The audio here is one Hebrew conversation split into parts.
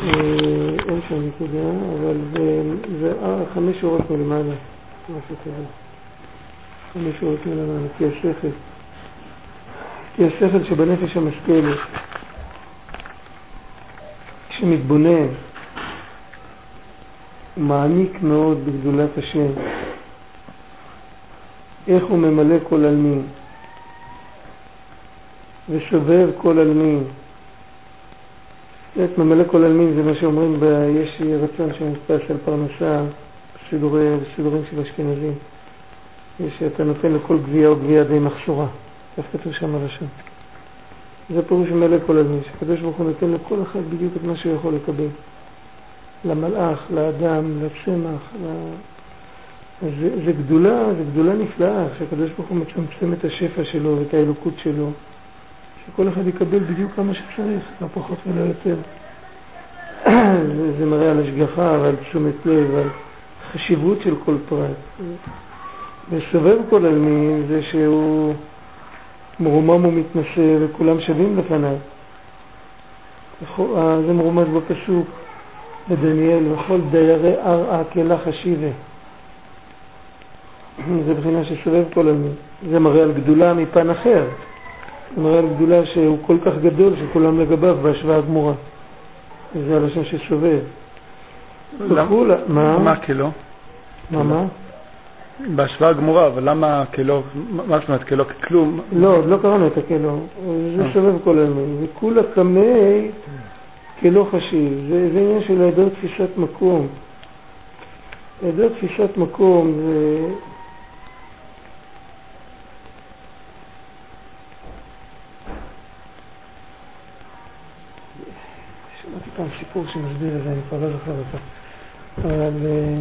אין שם נקודה, אבל זה חמש שורות מלמעלה, משהו כזה. חמש שורות מלמעלה, כי השכל. כי השכל שבנפש המשכלת, כשמתבונן, מעמיק מאוד בגדולת השם, איך הוא ממלא כל עלמין ושובב כל עלמין. את ממלא כל עלמין זה מה שאומרים, ב... יש רצון שמתפס על פרנסה בסידורים של אשכנזים. יש שאתה נותן לכל גבייה או גבייה די מחסורה. כך כתוב שם הלשון. זה פירוש ממלא כל עלמין, שקדוש ברוך הוא נותן לכל אחד בדיוק את מה שהוא יכול לקבל. למלאך, לאדם, לצמח, ל... זה, זה גדולה, זה גדולה נפלאה, שהקדוש ברוך הוא מצמצם את השפע שלו ואת האלוקות שלו, שכל אחד יקבל בדיוק כמה שצריך, לא פחות ולא יותר. זה, מראה על השגחה ועל תשומת לב ועל חשיבות של כל פרט. וסובב כל עלמין זה שהוא מרומם ומתנשא וכולם שווים לפניו. זה מרומז בפסוק בדניאל, וכל דיירי ערעה כלה חשיבה. זה בחינה שסובב כל עלמין. זה מראה על גדולה מפן אחר. מראה על גדולה שהוא כל כך גדול שכולם לגביו בהשוואה גמורה. זה הלשון שסובב. מה כלא? מה מה? בהשוואה גמורה, אבל למה כלא, מה זאת אומרת כלא ככלום? לא, לא קראנו את הכלא, זה אה. סובב כל עלמין. וכולה קמי כלא חשיב. זה עניין של היעדר תפיסת מקום. היעדר תפיסת מקום זה... שמעתי פעם סיפור שמסביר את זה, אני כבר לא זוכר אותו. אבל אה,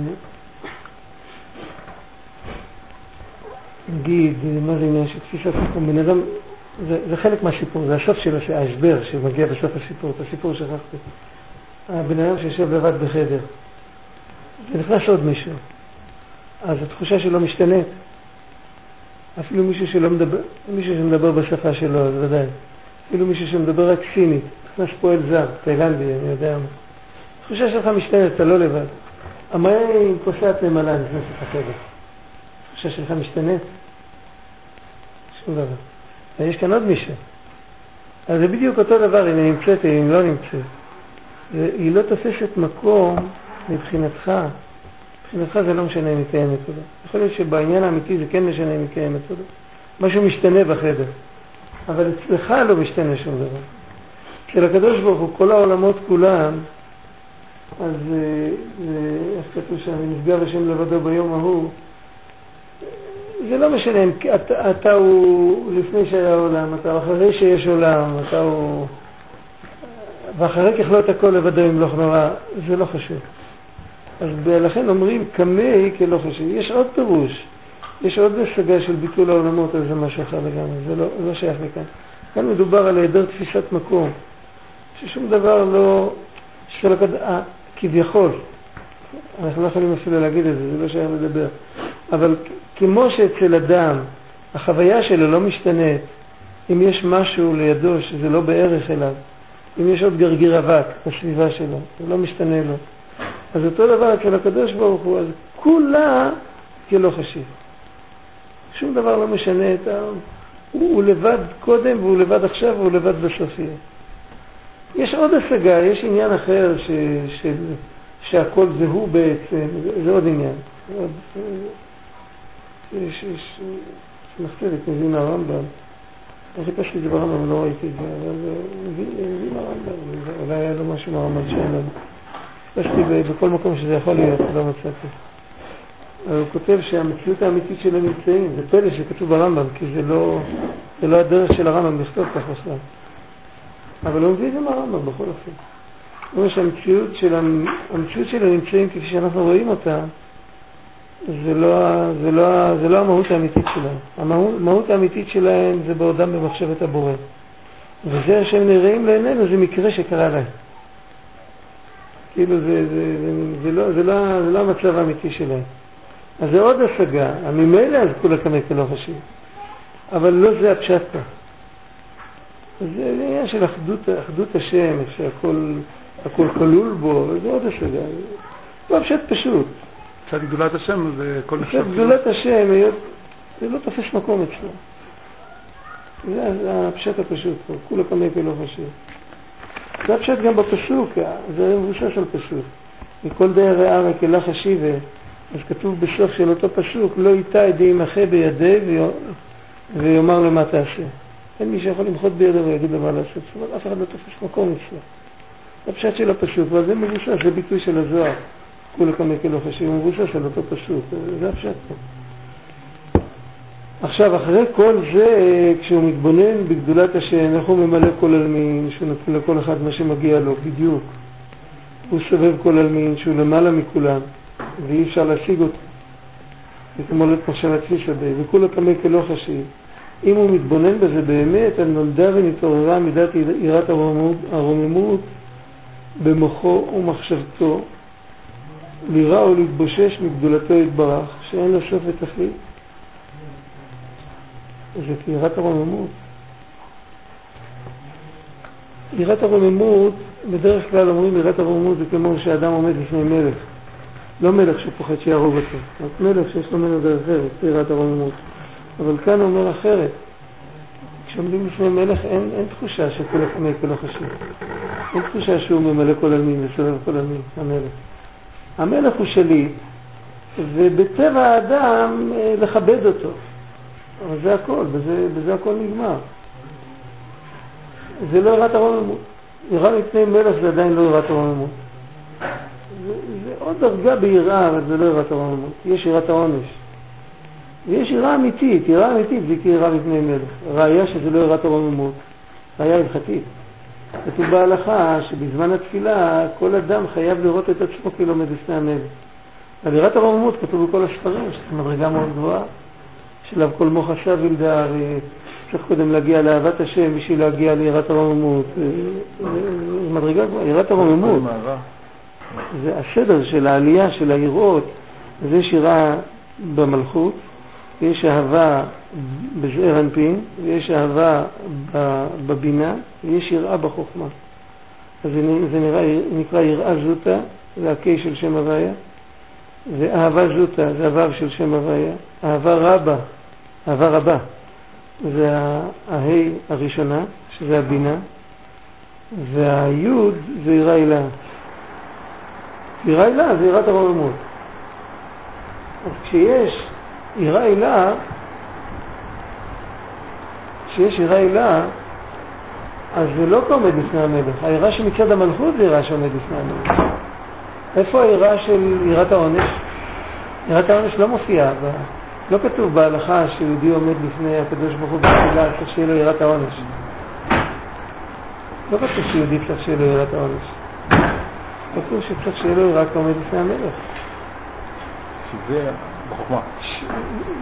נגיד, מה זה עניין של תפיסת מקום? בן אדם, זה, חלק מהסיפור, זה הסוף של ההסבר שמגיע בסוף הסיפור, את הסיפור שכחתי. הבן אדם שיושב לבד בחדר, ונכנס עוד מישהו, אז התחושה שלו משתנית. אפילו מישהו שלא מדבר, מישהו שמדבר בשפה שלו, אז ודאי. אפילו מישהו שמדבר רק סינית, נכנס פועל זר, תאילנדי, אני יודע מה. התחושה שלך משתנת, אתה לא לבד. המראה עם כוסת נמלה נכנסת לחדר. התחושה שלך משתנית? שום דבר. ויש כאן עוד מישהו. אז זה בדיוק אותו דבר אם היא נמצאת אם לא נמצאת. היא לא תופסת מקום מבחינתך. מבחינתך זה לא משנה אם היא קיימת או לא. יכול להיות שבעניין האמיתי זה כן משנה אם היא קיימת או לא. משהו משתנה בחדר. אבל אצלך לא משתנה שום דבר. אצל הקדוש ברוך הוא, כל העולמות כולם, אז איך כתוב שם, נפגע בשם לבדו ביום ההוא, זה לא משנה אם אתה, אתה הוא לפני שהיה עולם, אתה אחרי שיש עולם, אתה הוא... ואחרי ככלות הכל לבדו ימלוך נורא, זה לא חשוב. אז לכן אומרים קמי כלא חשוב. יש עוד פירוש, יש עוד השגה של ביטול העולמות, אבל זה משהו אחר לגמרי, זה לא, לא שייך לכאן. כאן מדובר על היעדר תפיסת מקום, ששום דבר לא, של הקד... אה, כביכול, אנחנו לא יכולים אפילו להגיד את זה, זה לא שייך לדבר, אבל כמו שאצל אדם החוויה שלו לא משתנית, אם יש משהו לידו שזה לא בערך אליו, אם יש עוד גרגיר אבק בסביבה שלו, זה לא משתנה לו. אז אותו דבר אצל הקדוש ברוך הוא, אז כולה כלא חשיב. שום דבר לא משנה את ה... הוא, הוא לבד קודם והוא לבד עכשיו והוא לבד בסוף יהיה. יש עוד השגה, יש עניין אחר ש, ש, שהכל זה הוא בעצם, זה, עוד עניין. עוד, יש, יש מחתרת, מבין הרמב"ם. אני חיפשתי את זה ברמב"ם, לא ראיתי את זה, אבל מבין הרמב"ם, אולי היה לו משהו מהרמב"ם שאין לנו. חיפשתי בכל מקום שזה יכול להיות, לא מצאתי. הוא כותב שהמציאות האמיתית של הנמצאים, זה פלא שכתוב ברמב"ם, כי זה לא, זה לא הדרך של הרמב"ם לכתוב כך בכלל. אבל הוא מביא את זה מהרמב"ם בכל אופן. הוא אומר שהמציאות של, המציאות של הנמצאים כפי שאנחנו רואים אותה, זה לא, זה, לא, זה לא המהות האמיתית שלהם. המהות האמיתית שלהם זה בעודם במחשבת הבורא. וזה שהם נראים לעינינו זה מקרה שקרה להם. כאילו זה, זה, זה, זה, לא, זה, לא, זה לא המצב האמיתי שלהם. אז זה עוד השגה, ממילא אז כולה קמא כלא חשיב. אבל לא זה הפשט פה. זה עניין של אחדות, אחדות השם, שהכל הכל כלול בו, זה עוד השגה. לא פשט פשוט. קצת גדולת השם זה כל פשט גדולת השם, זה לא תופס מקום אצלו. זה הפשט הפשוט פה, כולה קמי פלא חשב. זה הפשט גם בפסוק, זה מבושש על פסוק. מכל דיירי ארק אלך השיבה, אז כתוב בסוף של אותו פסוק, לא איתה ידי ימחה בידי ויאמר למה תעשה. אין מי שיכול למחות בידו ויגיד לו מה לעשות. אומרת, אף אחד לא תופס מקום אצלו. זה הפשט של הפסוק, ועל זה מבושש, זה ביטוי של הזוהר. כולי כמה כאילו חשיב, מבושש על אותו פסוק, זה הפשט פה. עכשיו, אחרי כל זה, כשהוא מתבונן בגדולת השם, איך הוא ממלא כל עלמין, שהוא נותן לכל אחד מה שמגיע לו, בדיוק. הוא סובב כל עלמין, שהוא למעלה מכולם, ואי אפשר להשיג אותו. זה כמו מחשבת כפי בי, וכולו קמא כלא חשיב. אם הוא מתבונן בזה באמת, אז נולדה ונתעוררה מידת יראת הרוממות במוחו ומחשבתו, לירה או להתבושש מגדולתו יתברך, שאין לו סוף ותכלית. זה כיראת הרוממות. יראת הרוממות, בדרך כלל אומרים יראת הרוממות זה כמו שאדם עומד לפני מלך. לא מלך שפוחד שיהרוג אותו, רק מלך שיש לו ממנו דרך ארץ, יראת הרוממות. אבל כאן אומר אחרת. כשעומדים לפני מלך אין, אין תחושה שכל הקנה כל החשוב. אין תחושה שהוא ממלא כל עלמין וסובב כל עלמין, המלך. המלך הוא שלי, ובטבע האדם אה, לכבד אותו. אבל זה הכל, בזה, בזה הכל נגמר. זה לא יראת הרוממות. יראה מפני מלך זה עדיין לא יראת הרוממות. זה, זה עוד דרגה ביראה, אבל זה לא יראת הרוממות. יש יראת העונש. ויש יראה אמיתית, יראה אמיתית זה כיראה מפני מלך. ראיה שזה לא יראת הרוממות, ראיה הלכתית. כתוב בהלכה שבזמן התפילה כל אדם חייב לראות את עצמו כאילו עומד לפני המלך. על יראת הרוממות כתוב בכל הספרים, שזו מדרגה מאוד גבוהה, שלאו כל מוח עשה וילדה, וצריך קודם להגיע לאהבת השם בשביל להגיע ליראת הרוממות. זו מדרגה גבוהה, יראת הרוממות. זה הסדר של העלייה של היראות, אז יש יראה במלכות, יש אהבה בזעיר אנפין, ויש אהבה בבינה, ויש יראה בחוכמה. אז זה נראה, נקרא יראה זוטה, זה הקי של שם הוויה, ואהבה זוטה, זה הוו של שם הוויה, אהבה רבה, אהבה רבה, זה ההי הראשונה, שזה הבינה, והיוד זה יראה הילה. יראה הילה זה יראת הרוממות. אז כשיש יראה הילה, כשיש יראה הילה, אז זה לא עומד בפני המלך. היראה שמצד המלכות זה יראה שעומד בפני המלך. איפה היראה של יראת העונש? יראת העונש לא מופיעה. לא כתוב בהלכה שיהודי עומד בפני הקדוש ברוך הוא בתפילה, צריך שיהיה לו יראת העונש. לא כתוב שיהודי צריך שיהיה לו יראת העונש. כתוב שצריך שיהיה לו יראת העומד בפני המלך. שזה בחוכמה.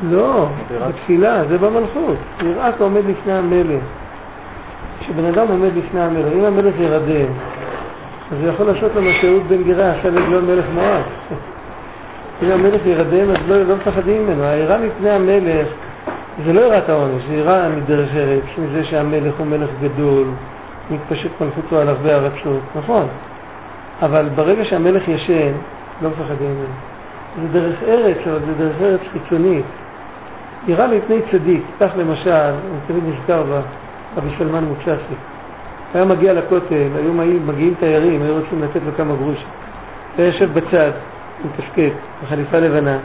לא, בתפילה, זה במלכות. יראה כעומד לפני המלך. כשבן אדם עומד לפני המלך, אם המלך ירדם, אז הוא יכול לעשות מה שאהוד בן גירה עשה לגלון מלך מואב. אם המלך ירדם, אז לא, לא מפחדים ממנו. היראה מפני המלך זה לא יראת העונש, זה יראה מדרך ארץ, מזה שהמלך הוא מלך גדול, מתפשט מלכותו על הרבה ארצות, נכון. אבל ברגע שהמלך ישן, לא מפחדים ממנו. זה דרך ארץ, אבל זה דרך ארץ חיצונית. יראה מפני צדיק, כך למשל, אני תמיד נזכר ברבי סלמן מוצפי. היה מגיע לכותל, היו מגיעים תיירים, היו רוצים לתת לו כמה גרושים. היה יושב בצד, מתפקד, בחליפה לבנה,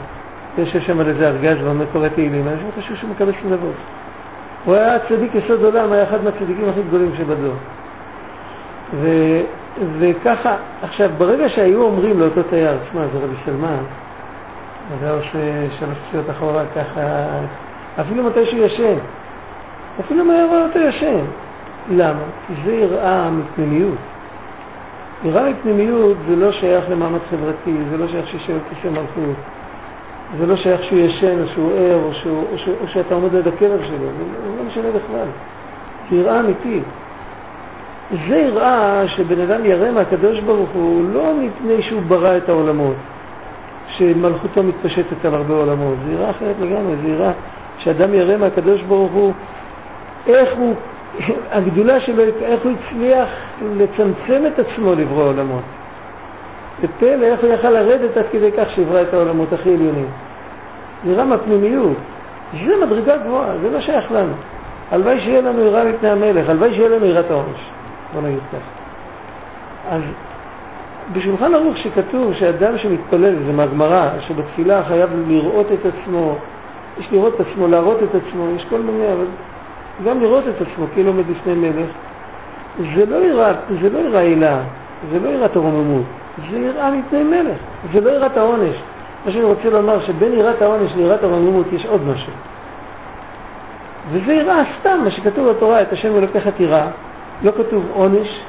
יושב שם על איזה ארגז ואומר קורא תהילים, אנשים חשבו שהוא מקבל שום דבר. הוא היה צדיק יסוד עולם, היה אחד מהצדיקים הכי גדולים שבדור. וככה, עכשיו, ברגע שהיו אומרים לאותו תייר, תשמע, זה רבי סלמן, היה עושה שלוש פסיעות אחורה ככה, אפילו מתי שהוא ישן, אפילו רואה אותו ישן. למה? כי זה יראה מפנימיות. יראה מפנימיות זה לא שייך למעמד חברתי, זה לא שייך שישב כיסא מלכות, זה לא שייך שהוא ישן או שהוא ער או, שהוא, או, שהוא, או שאתה עומד ליד הקרב שלו, זה לא משנה בכלל. זה יראה אמיתית. זה יראה שבן אדם ירא מהקדוש ברוך הוא לא מפני שהוא ברא את העולמות, שמלכותו מתפשטת על הרבה עולמות. זה יראה אחרת לגמרי, זה יראה שאדם ירא מהקדוש ברוך הוא איך הוא הגדולה שלו, איך הוא הצליח לצמצם את עצמו לברוא עולמות. זה פלא איך הוא יכל לרדת עד כדי כך שיברא את העולמות הכי עליונים. נראה מהפנימיות. זה מדרגה גבוהה, זה לא שייך לנו. הלוואי שיהיה לנו יראה מפני המלך, הלוואי שיהיה לנו יראת העונש. בוא נגיד ככה. אז בשולחן ערוך שכתוב שאדם שמתפלל, זה מהגמרא, שבתפילה חייב לראות את עצמו, יש לראות את עצמו, להראות את עצמו, יש כל מיני, אבל גם לראות את עצמו כאילו עומד בפני מלך, זה לא יראה, לא יראה עילה, זה לא יראת הרוממות, זה יראה מפני מלך, זה לא יראת העונש. מה שאני רוצה לומר, שבין יראת העונש ליראת הרוממות יש עוד משהו. וזה יראה סתם, מה שכתוב בתורה, את השם אלוקיך תירא, לא כתוב עונש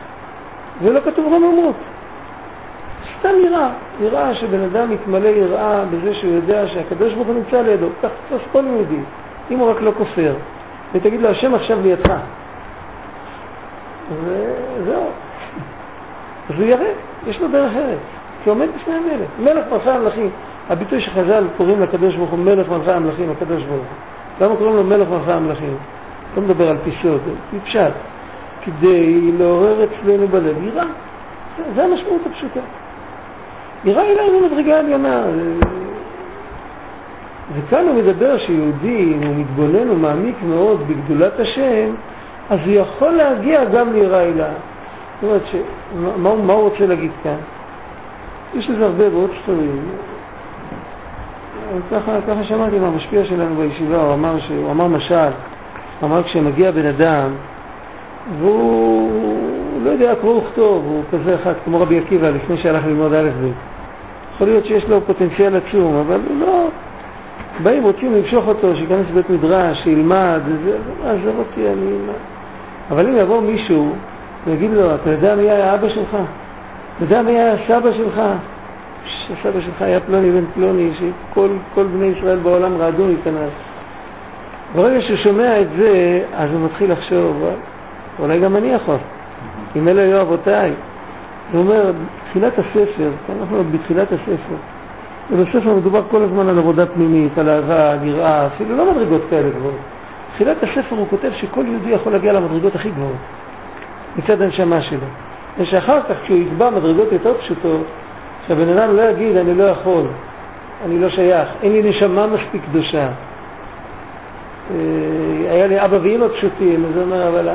ולא כתוב רוממות. סתם יראה, יראה שבן אדם מתמלא יראה בזה שהוא יודע שהקדוש ברוך הוא נמצא לידו, כך תפוס כל יהודי, אם הוא רק לא כופר, ותגיד לו, השם עכשיו לידך. וזהו. אז הוא יראה, יש לו דרך ארץ, כי עומד בפני המלך, מלך מלכי המלכים. הביטוי שחז"ל קוראים לקדוש ברוך הוא מלך מלכי המלכים, הקדוש ברוך הוא. למה קוראים לו מלך מלכי המלכים? לא מדבר על פיסות, על פשט. כדי לעורר אצלנו בלב יראה. זה המשמעות הפשוטה. יראה אלינו מדרגה עליונה. וכאן הוא מדבר שיהודי, אם הוא מתבונן ומעמיק מאוד בגדולת השם, אז הוא יכול להגיע גם ליראה אלה. זאת אומרת, ש... מה, מה הוא רוצה להגיד כאן? יש לזה הרבה ועוד ספרים. ככה, ככה שמעתי מהמשפיע שלנו בישיבה, הוא אמר, ש... הוא אמר משל, הוא אמר כשמגיע בן אדם והוא לא יודע קרוא וכתוב, הוא כזה אחד כמו רבי עקיבא לפני שהלך ללמוד א' ב'. יכול להיות שיש לו פוטנציאל עצום, אבל לא... באים, רוצים למשוך אותו, שייכנס לבית מדרש, שילמד, עזוב אותי, אני... אבל אם יבוא מישהו ויגיד לו, אתה יודע מי היה אבא שלך? אתה יודע מי היה סבא שלך? הסבא שלך היה פלוני בן פלוני, שכל בני ישראל בעולם רעדו מכנס. ברגע שהוא שומע את זה, אז הוא מתחיל לחשוב, אולי גם אני יכול, אם אלה היו אבותיי. הוא אומר, תחילת הספר, אנחנו עוד בתחילת הספר, ובספר מדובר כל הזמן על עבודה פנימית, על אהבה, על יראה, אפילו לא מדרגות כאלה גבוהות. בתחילת הספר הוא כותב שכל יהודי יכול להגיע למדרגות הכי גבוהות, מצד הנשמה שלו. ושאחר כך, כשהוא יקבע מדרגות יותר פשוטות, שהבן אדם לא יגיד, אני לא יכול, אני לא שייך, אין לי נשמה מספיק קדושה. אה, היה לי אבא ואמא פשוטים, אז הוא אומר, אבל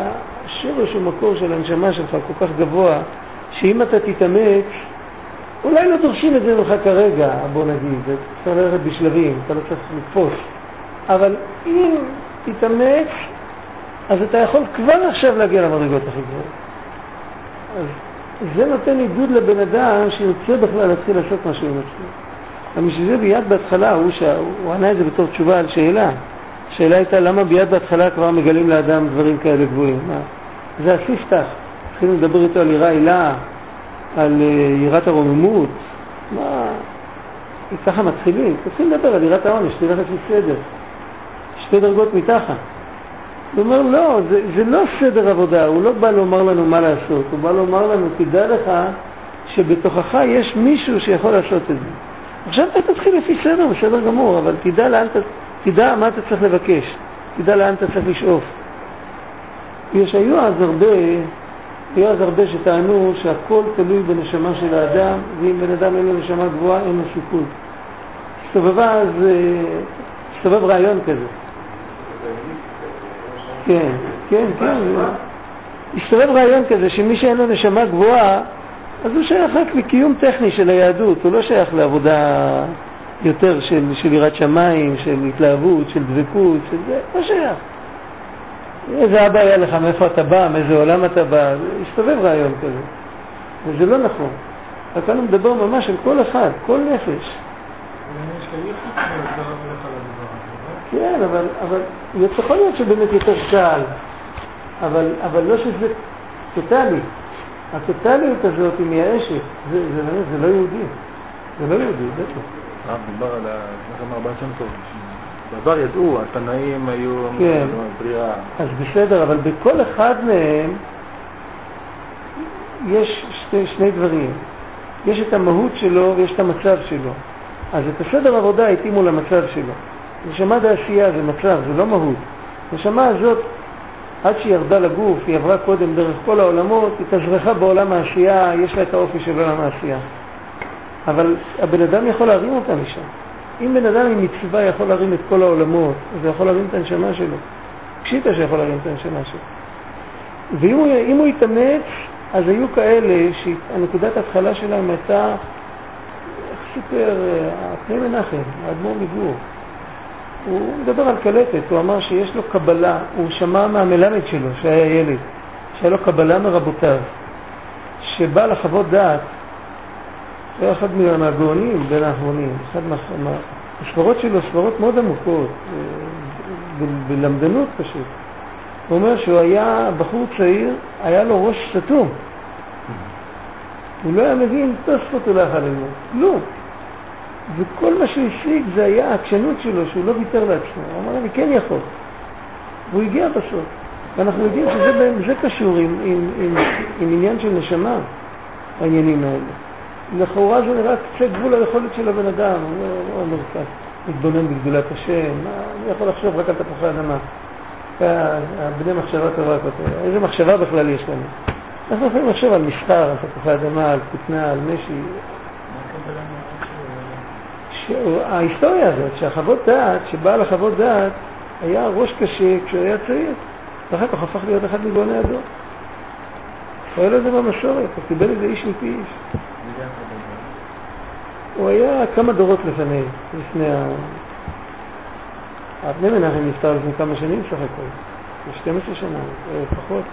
השורש ומקור של הנשמה שלך כל כך גבוה, שאם אתה תתאמץ, אולי לא דורשים את זה ממך כרגע, בוא נגיד, אתה צריך ללכת בשלבים, אתה לא צריך לתפוס, אבל אם תתאמץ, אז אתה יכול כבר עכשיו להגיע למדרגות הכי גבוהות. אז זה נותן עידוד לבן אדם שירצה בכלל להתחיל לעשות משהו עם עצמו. בשביל זה ביד בהתחלה, הוא, הוא ענה את זה בתור תשובה על שאלה. השאלה הייתה למה ביד בהתחלה כבר מגלים לאדם דברים כאלה גבוהים. מה? זה הספתח. התחילו לדבר איתו על יראה הילה, על אה, יראת הרוממות. מה? ככה מתחילים. תתחיל לדבר על יראת העונש, תלך לפי סדר. שתי דרגות מתחת. הוא אומר, לא, זה, זה לא סדר עבודה, הוא לא בא לומר לנו מה לעשות, הוא בא לומר לנו, תדע לך שבתוכך יש מישהו שיכול לעשות את זה. עכשיו אתה תתחיל לפי סדר, בסדר גמור, אבל תדע לאן תדע מה אתה צריך לבקש, תדע לאן אתה צריך לשאוף. יש, היו אז הרבה, היו אז הרבה שטענו שהכל תלוי בנשמה של האדם, ואם בן אדם אין לו נשמה גבוהה, אין לו סיכוי. הסתובבה אז, אה, הסתובב רעיון כזה. כן, כן, כן. הסתובב רעיון כזה שמי שאין לו נשמה גבוהה, אז הוא שייך רק לקיום טכני של היהדות, הוא לא שייך לעבודה יותר של יראת שמיים, של התלהבות, של דבקות, של זה, לא שייך. איזה אבא היה לך, מאיפה אתה בא, מאיזה עולם אתה בא, הסתובב רעיון כזה. וזה לא נכון. רק אני מדבר ממש על כל אחד, כל נפש. כן, אבל, אבל יכול להיות שבאמת יותר קל, אבל, אבל לא שזה טוטאלי. הטוטאליות הזאת היא מייאשת, זה, זה, זה, לא יהודי. זה לא יהודי, בטח. הרב דיבר על לפני כמה ארבעה שנים טוב. בעבר ידעו, התנאים היו כן. בריאה. אז בסדר, אבל בכל אחד מהם יש שני, שני דברים. יש את המהות שלו ויש את המצב שלו. אז את הסדר עבודה התאימו למצב שלו. נשמה דעשייה זה מצב, זה לא מהות. נשמה הזאת עד שהיא ירדה לגוף, היא עברה קודם דרך כל העולמות, התאזרחה בעולם העשייה, יש לה את האופי של עולם העשייה. אבל הבן אדם יכול להרים אותה משם. אם בן אדם עם מצווה יכול להרים את כל העולמות, אז הוא יכול להרים את הנשמה שלו. פשיטה שיכול להרים את הנשמה שלו. ואם הוא, הוא יתאמץ, אז היו כאלה שנקודת ההתחלה שלהם הייתה, איך סיפר פני מנחם, האדמו"ר מגור, הוא מדבר על קלטת, הוא אמר שיש לו קבלה, הוא שמע מהמלמד שלו, שהיה ילד, שהיה לו קבלה מרבותיו, שבא לחוות דעת, היה אחד מהגאונים בין האחרונים, אחד מה... הסברות שלו סברות מאוד עמוקות, אה, בלמדנות פשוט. הוא אומר שהוא היה בחור צעיר, היה לו ראש סתום. הוא לא היה מבין תוספות הוא לא יכול ללמוד, כלום. וכל מה שהוא השיג זה היה העקשנות שלו, שהוא לא ויתר לעצמו. הוא אמר, אני כן יכול. והוא הגיע בסוף. ואנחנו יודעים שזה קשור עם, עם, עם, עם עניין של נשמה, העניינים האלה. לכאורה זה נראה קצה גבול היכולת של הבן אדם, הוא לא אומר כאן, מתבונן בגדולת השם, אני יכול לחשוב רק על תפוחי אדמה. בני מחשבה טובה כותב, איזה מחשבה בכלל יש לנו? אנחנו יכולים לחשוב על מסחר, על תפוחי אדמה, על כותנה, על משי. ההיסטוריה הזאת, שהחוות דעת, שבעל החוות דעת היה ראש קשה כשהוא היה צעיר, ואחר כך הפך להיות אחד מגאוני הדור. הוא היה לו את זה במסורת, הוא קיבל את זה איש מפי איש. הוא היה כמה דורות לפני, לפני ה... אבני מנחם נפטר לפני כמה שנים סך הכל, 12 שנה, אה, פחות,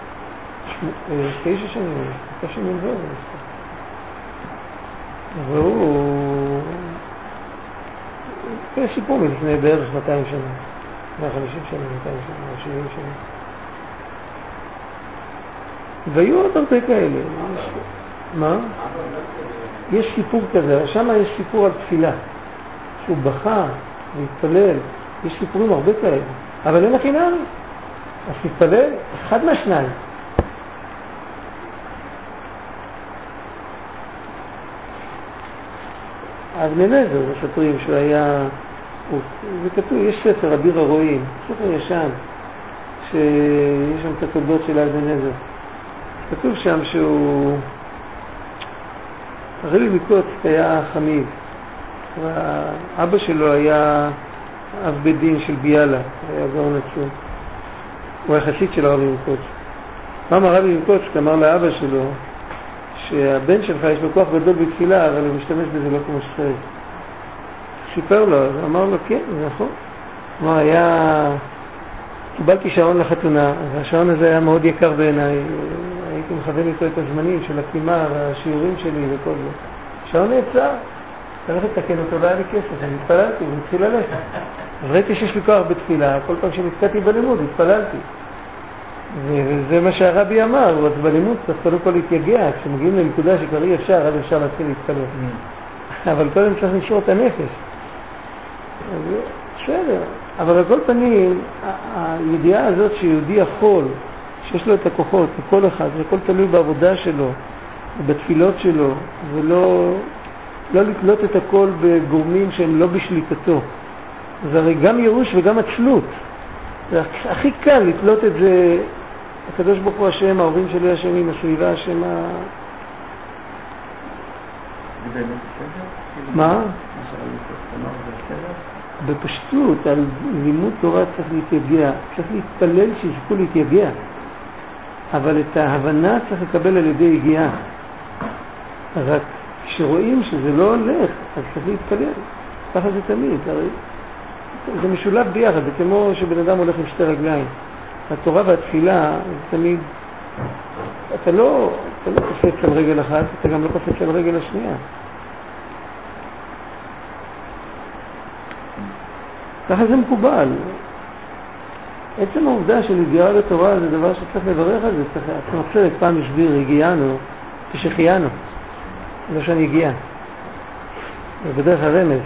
אה, תשע שנים, תשע שנים זהו, והוא... יש סיפור מלפני בערך 200 שנה, 150 שנה, 200 שנה, 70 שנה. והיו עוד הרבה כאלה. מה? יש סיפור כזה, שם יש סיפור על תפילה, שהוא בכה והתפלל, יש סיפורים הרבה כאלה, אבל אין החינם, אז תתפלל, אחד מהשניים. אבני נזר, מספרים שהוא היה, זה כתוב, יש ספר, אביר הרועים, ספר ישן, שיש שם את התולדות של אבני נזר. כתוב שם שהוא הרבי מקוצק היה חמיד, ואבא שלו היה אב בית דין של ביאלה, היה גאון עצום. הוא היה חסיד של הרבי מקוצק. פעם הרבי מקוצק אמר לאבא שלו שהבן שלך יש לו כוח גדול בתפילה, אבל הוא משתמש בזה לא כמו שצריך. סיפר לו, אמר לו, כן, זה נכון. כלומר, היה... קיבלתי שעון לחתונה, והשעון הזה היה מאוד יקר בעיניי, הייתי מכוון איתו את הזמנים של הקימה והשיעורים שלי וכל זה. שעון נעצר, צריך לתקן אותו, לא היה לי כסף, אני התפללתי, הוא התחיל ללכת. אז ראיתי שיש לי כוח בתפילה, כל פעם שנתקעתי בלימוד התפללתי. וזה מה שהרבי אמר, אז בלימוד צריך קודם כל להתייגע, כשמגיעים לנקודה שכבר אי אפשר, אז אפשר להתחיל להתפלל. Mm. אבל קודם צריך לשמור את הנפש. בסדר, אבל על כל פנים, הידיעה הזאת שיהודי יכול, שיש לו את הכוחות, לכל אחד, זה הכל תלוי בעבודה שלו, בתפילות שלו, ולא לא לתלות את הכל בגורמים שהם לא בשליטתו. זה הרי גם ייאוש וגם עצלות. זה הכי קל לתלות את זה, הקדוש ברוך הוא השם, ההורים שלי אשמים, הסביבה אשמה. מה? בפשטות, על לימוד תורה צריך להתייגע, צריך להתפלל שיזכו להתייגע, אבל את ההבנה צריך לקבל על ידי יגיעה. רק כשרואים שזה לא הולך, אז צריך להתפלל, ככה זה תמיד, הרי זה משולב ביחד, זה כמו שבן אדם הולך עם שתי רגליים. התורה והתפילה זה תמיד, אתה לא, אתה לא קופץ על רגל אחת, אתה גם לא קופץ על רגל השנייה. ככה זה מקובל. עצם העובדה של יגיעה לתורה זה דבר שצריך לברך על זה, צריך, עצמך צדק פעם הסביר, הגיענו, לא שאני הגיע. זה בדרך הרמז,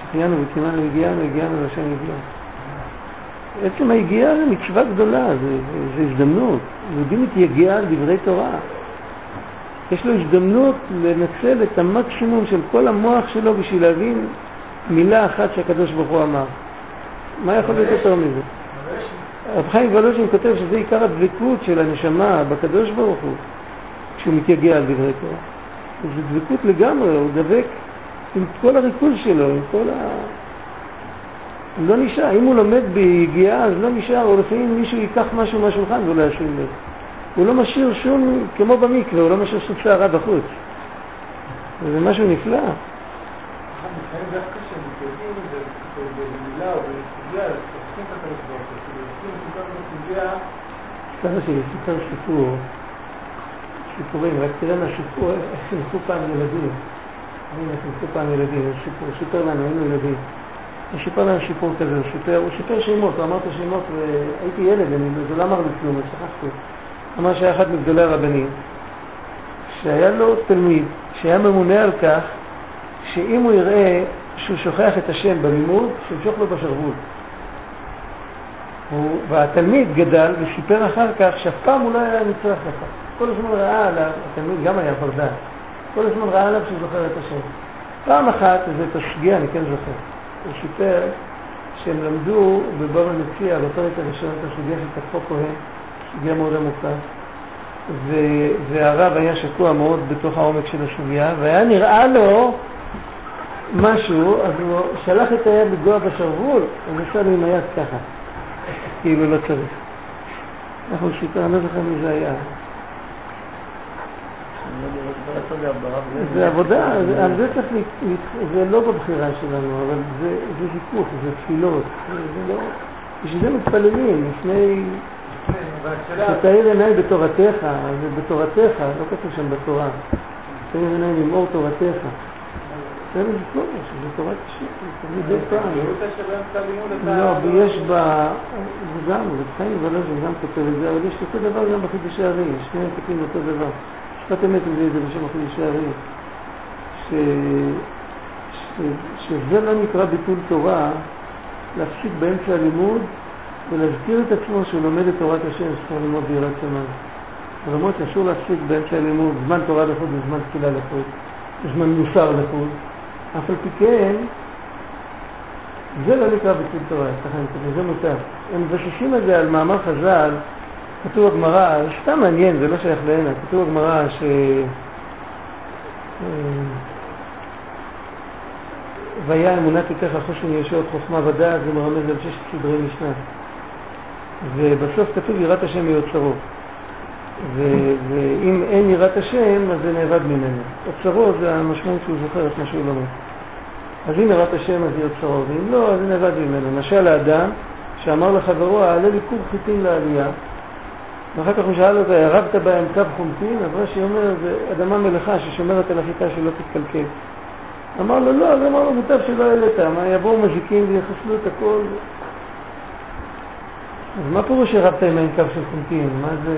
שחיינו וקימנו הגיענו, הגיענו לא שאני הגיע. עצם היגיעה זה מצווה גדולה, זה, זה הזדמנות. יהודי מתייגע על דברי תורה. יש לו הזדמנות לנצל את המקסימום של כל המוח שלו בשביל להבין מילה אחת שהקדוש ברוך הוא אמר. מה יכול להיות יותר מזה? רב חיים וולוז'ין כותב שזה עיקר הדבקות של הנשמה בקדוש ברוך הוא, כשהוא מתייגע על דברי תורה. זו דבקות לגמרי, הוא דבק עם כל הריכוז שלו, עם כל ה... לא נשאר, אם הוא לומד ביגיעה אז לא נשאר, או לפעמים מישהו ייקח משהו מהשולחן ולא ישים לב. הוא לא משאיר שום, כמו במקווה, הוא לא משאיר שום שערה בחוץ. זה משהו נפלא. סבא שלי סיפר סיפור, סיפורים, רק תראה מה סיפור, איך חינכו פעם ילדים. הנה, חינכו פעם ילדים, סיפור, סיפר לנו, היינו ילדים. הוא סיפר לנו סיפור כזה, הוא סיפר, הוא סיפר שמות, הוא אמר את השמות, והייתי ילד, אני, לא אמר לי כלום, שכחתי. אמר שהיה אחד מגדולי הרבנים, שהיה לו תלמיד, שהיה ממונה על כך שאם הוא יראה שהוא שוכח את השם בלימוד, שימשוך לו בשרוול. והתלמיד גדל וסיפר אחר כך שאף פעם הוא לא היה נצרך לכך. כל הזמן ראה עליו, התלמיד גם היה ברדן, כל הזמן ראה עליו שהוא זוכר את השם. פעם אחת, וזו השגיאה, אני כן זוכר, הוא סיפר שהם למדו בבבא מציע, בפרק הראשון, את הסוגיה של תקפו כהן, סוגיה מאוד עמוקה, והרב היה שקוע מאוד בתוך העומק של הסוגיה, והיה נראה לו משהו, אז הוא שלח את היד לגוע בשרוול, אז עשה לו עם היד ככה, כאילו לא צריך. אנחנו סיפר, אני לא זוכר מי זה היה. זה עבודה, על זה צריך, זה לא בבחירה שלנו, אבל זה היפוך, זה תפילות, זה לא, בשביל זה מתפללים, לפני, שתאיר עיניי בתורתך, זה בתורתך, לא כתוב שם בתורה, תאיר עיניי ממאור תורתך. זה לזכור, שזה תורת השם, זה מדי פעם. לא, ויש בה, זה גם, זה חיים ולוז'ין גם כותב את זה, אבל יש אותו דבר גם בחידושי הרים, שני כותבים אותו דבר. משפט אמת מביא את זה בשם החידושי הרים, שזה לא נקרא ביטול תורה, להפסיק באמצע הלימוד ולהזכיר את עצמו שהוא לומד את תורת השם, שצריך ללמוד ביראת שמיים. למרות שאסור להפסיק באמצע הלימוד, זמן תורה לחוד וזמן תפילה לחוד, זמן מוסר לחוד. אף על פי כן, זה לא נקרא ביטול תורה, ככה אני כותב, זה מותר. הם מבססים את זה על מאמר חז"ל, כתוב בגמרא, סתם מעניין, זה לא שייך להנה, כתוב בגמרא ש... אה, והיה אמונת יתך חושן ישועות חוכמה ודעת, זה מרמז על ששת סדרי משנה. ובסוף כתוב יראת השם ואם אין יראת השם, אז זה נאבד ממנו. אוצרו זה המשמעות שהוא זוכר את מה שהוא לומד. אז אם יראת השם, אז יהיה אוצרו, ואם לא, אז זה נאבד ממנו. משל האדם שאמר לחברו, העלה לי כור חיטין לעלייה, ואחר כך הוא שאל אותו, הרבת בהם קו חומטין? אז רש"י אומר, זה אדמה מלאכה ששומרת על החיטה שלא תתקלקל. אמר לו, לא, אז אמר לו, מוטב שלא העלית, יבואו מזיקים ויחסלו את הכל. אז מה פירוש הרבת עם העין קו של חומטין? מה זה...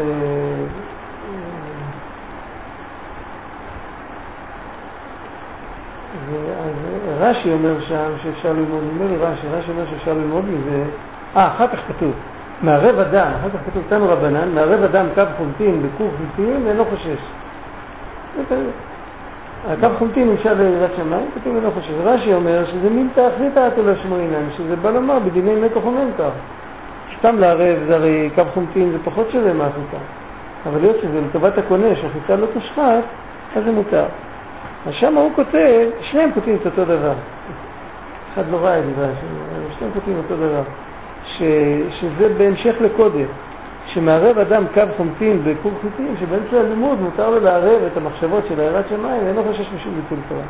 אז רש"י אומר שם שאפשר ללמוד, נדמה לי רש"י, רש"י אומר שאפשר ללמוד מזה, אה, אחר כך כתוב, מערב אדם, אחר כך כתוב תנו רבנן, מערב אדם קו חומטין בכור חומטין ואינו חושש. הקו חומטין נמשל ליראת שמיים, כתוב אינו חושש. רש"י אומר שזה מילתא אחריתא אתו לשמועינן, שזה בא לומר בדיני מקח וממכר. סתם לערב, זה הרי קו חומטין זה פחות שווה מהחיטה. אבל להיות שזה לטובת הקונה, שהחיטה לא תושחת, אז זה מותר. אז שם הוא כותב, שניהם כותבים את אותו דבר. אחד לא ראה את השם, שניהם כותבים אותו דבר. ש, שזה בהמשך לקודם, שמערב אדם קו חומטין בכור חיטין, שבאמצע הלימוד מותר לו לערב את המחשבות של הערת שמיים, ואינו חושש משום ביטול תורה.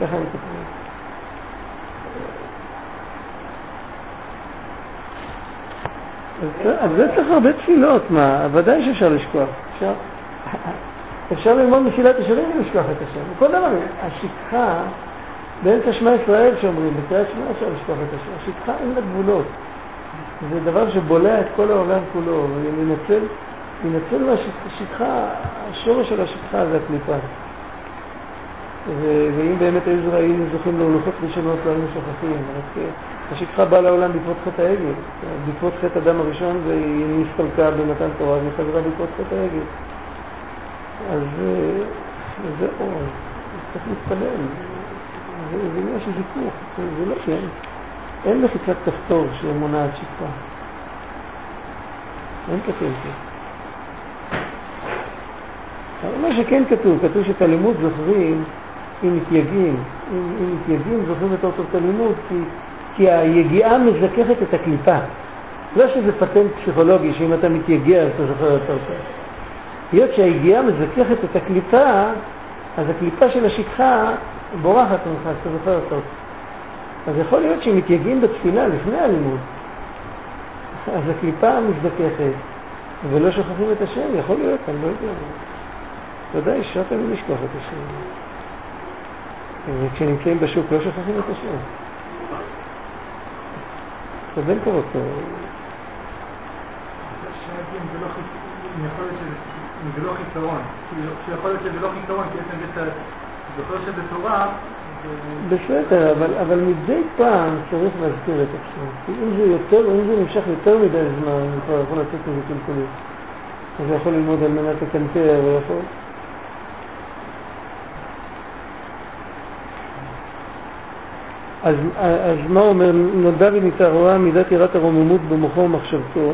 ככה אני כותב. אז זה צריך הרבה תפילות, מה, ודאי שאפשר לשכוח. אפשר, אפשר ללמוד מסילת ישרים ולשכוח את השם. כל דבר, השכחה, באמצע שמע ישראל שאומרים, בקריאת שמע אפשר לשכוח את השם. השכחה אין לה גבולות. זה דבר שבולע את כל העולם כולו, מנצל מהשכחה, השורש של השכחה זה הקליפה. ואם באמת היו זוכים להולכות ראשונות לא היינו שוכחים. רק השכחה באה לעולם בעקבות חטא העגל. בעקבות חטא אדם הראשון והיא נסתלקה במתן תורה והיא חזרה בעקבות חטא העגל. אז זה אור, צריך להתפלל. זה עניין של ויכוח, זה לא כן. אין לחיצת כפתור שמונעת שכחה. אין כתוב זה. מה שכן כתוב, כתוב שאת הלימוד זוכרים אם מתייגעים, אם, אם מתייגעים זוכרים יותר טוב את הלימוד, כי, כי היגיעה מזככת את הקליפה. לא שזה פטנט פסיכולוגי, שאם אתה מתייגע אתה זוכר יותר טוב. היות שהיגיעה מזככת את הקליפה, אז הקליפה של השכחה בורחת ממך, אז אתה זוכר יותר טוב. אז יכול להיות שאם מתייגעים בתפילה לפני הלימוד, אז הקליפה מזדככת, ולא שוכחים את השם, יכול להיות, אני לא יודע. ודאי, אפשר תמיד לשכוח את השם. וכשנמצאים בשוק לא שוכחים את השם. זה בין קרוב טוב. זה לא חיסרון, שיכול להיות שזה לא חיסרון, כי בעצם זה זוכר שזה תורה, בסדר, אבל, אבל מדי פעם צריך להזכיר את השם. כי אם זה יותר, אם זה נמשך יותר מדי זמן, אני כבר יכול לצאת מזה קלקולים. אז הוא יכול ללמוד על מנת לקנטר, הוא יכול... אז, אז מה אומר? נולדה לי מתערורה מידת יראת הרוממות במוחו ומחשבתו,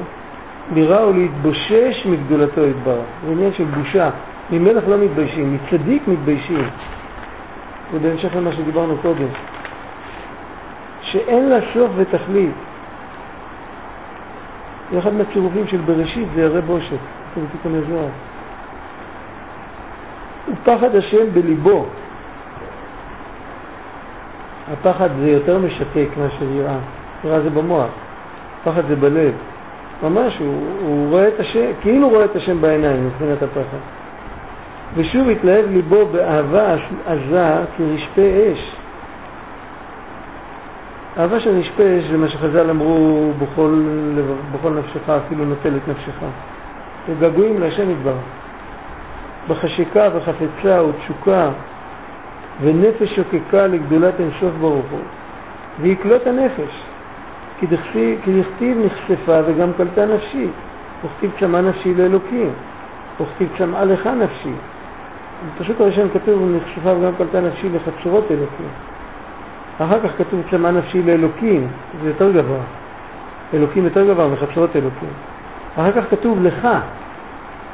לירה או להתבושש מגדולתו יתברך. זה עניין של בושה. ממלך לא מתביישים, מצדיק מתביישים. זה בהמשך למה שדיברנו קודם. שאין לה סוף ותכלית. זה אחד מהצירופים של בראשית, זה הרי בושת, תיקון הזוהר. ופחד השם בליבו. הפחד זה יותר משתק מאשר יראה. יראה זה במוח, פחד זה בלב. ממש, הוא, הוא רואה את השם, כאילו רואה את השם בעיניים מבחינת הפחד. ושוב התלהב ליבו באהבה עזה כרשפה אש. אהבה של רשפה אש זה מה שחז"ל אמרו בכל, בכל נפשך, אפילו נוטל את נפשך. זה געגועים להשם יתברך. בחשיקה וחפצה ותשוקה ונפש שוקקה לגדולת אינסוף ברוך הוא. ויקלוט הנפש, כי דכתיב נחשפה וגם קלטה נפשי, וכתיב צמא נפשי לאלוקים, וכתיב צמאה לך נפשי. בפסוק הראשון כתוב נחשפה וגם קלטה נפשי לחצרות אלוקים. אחר כך כתוב צמאה נפשי לאלוקים, זה יותר גבוה. אלוקים יותר גבוה מחצרות אלוקים. אחר כך כתוב לך,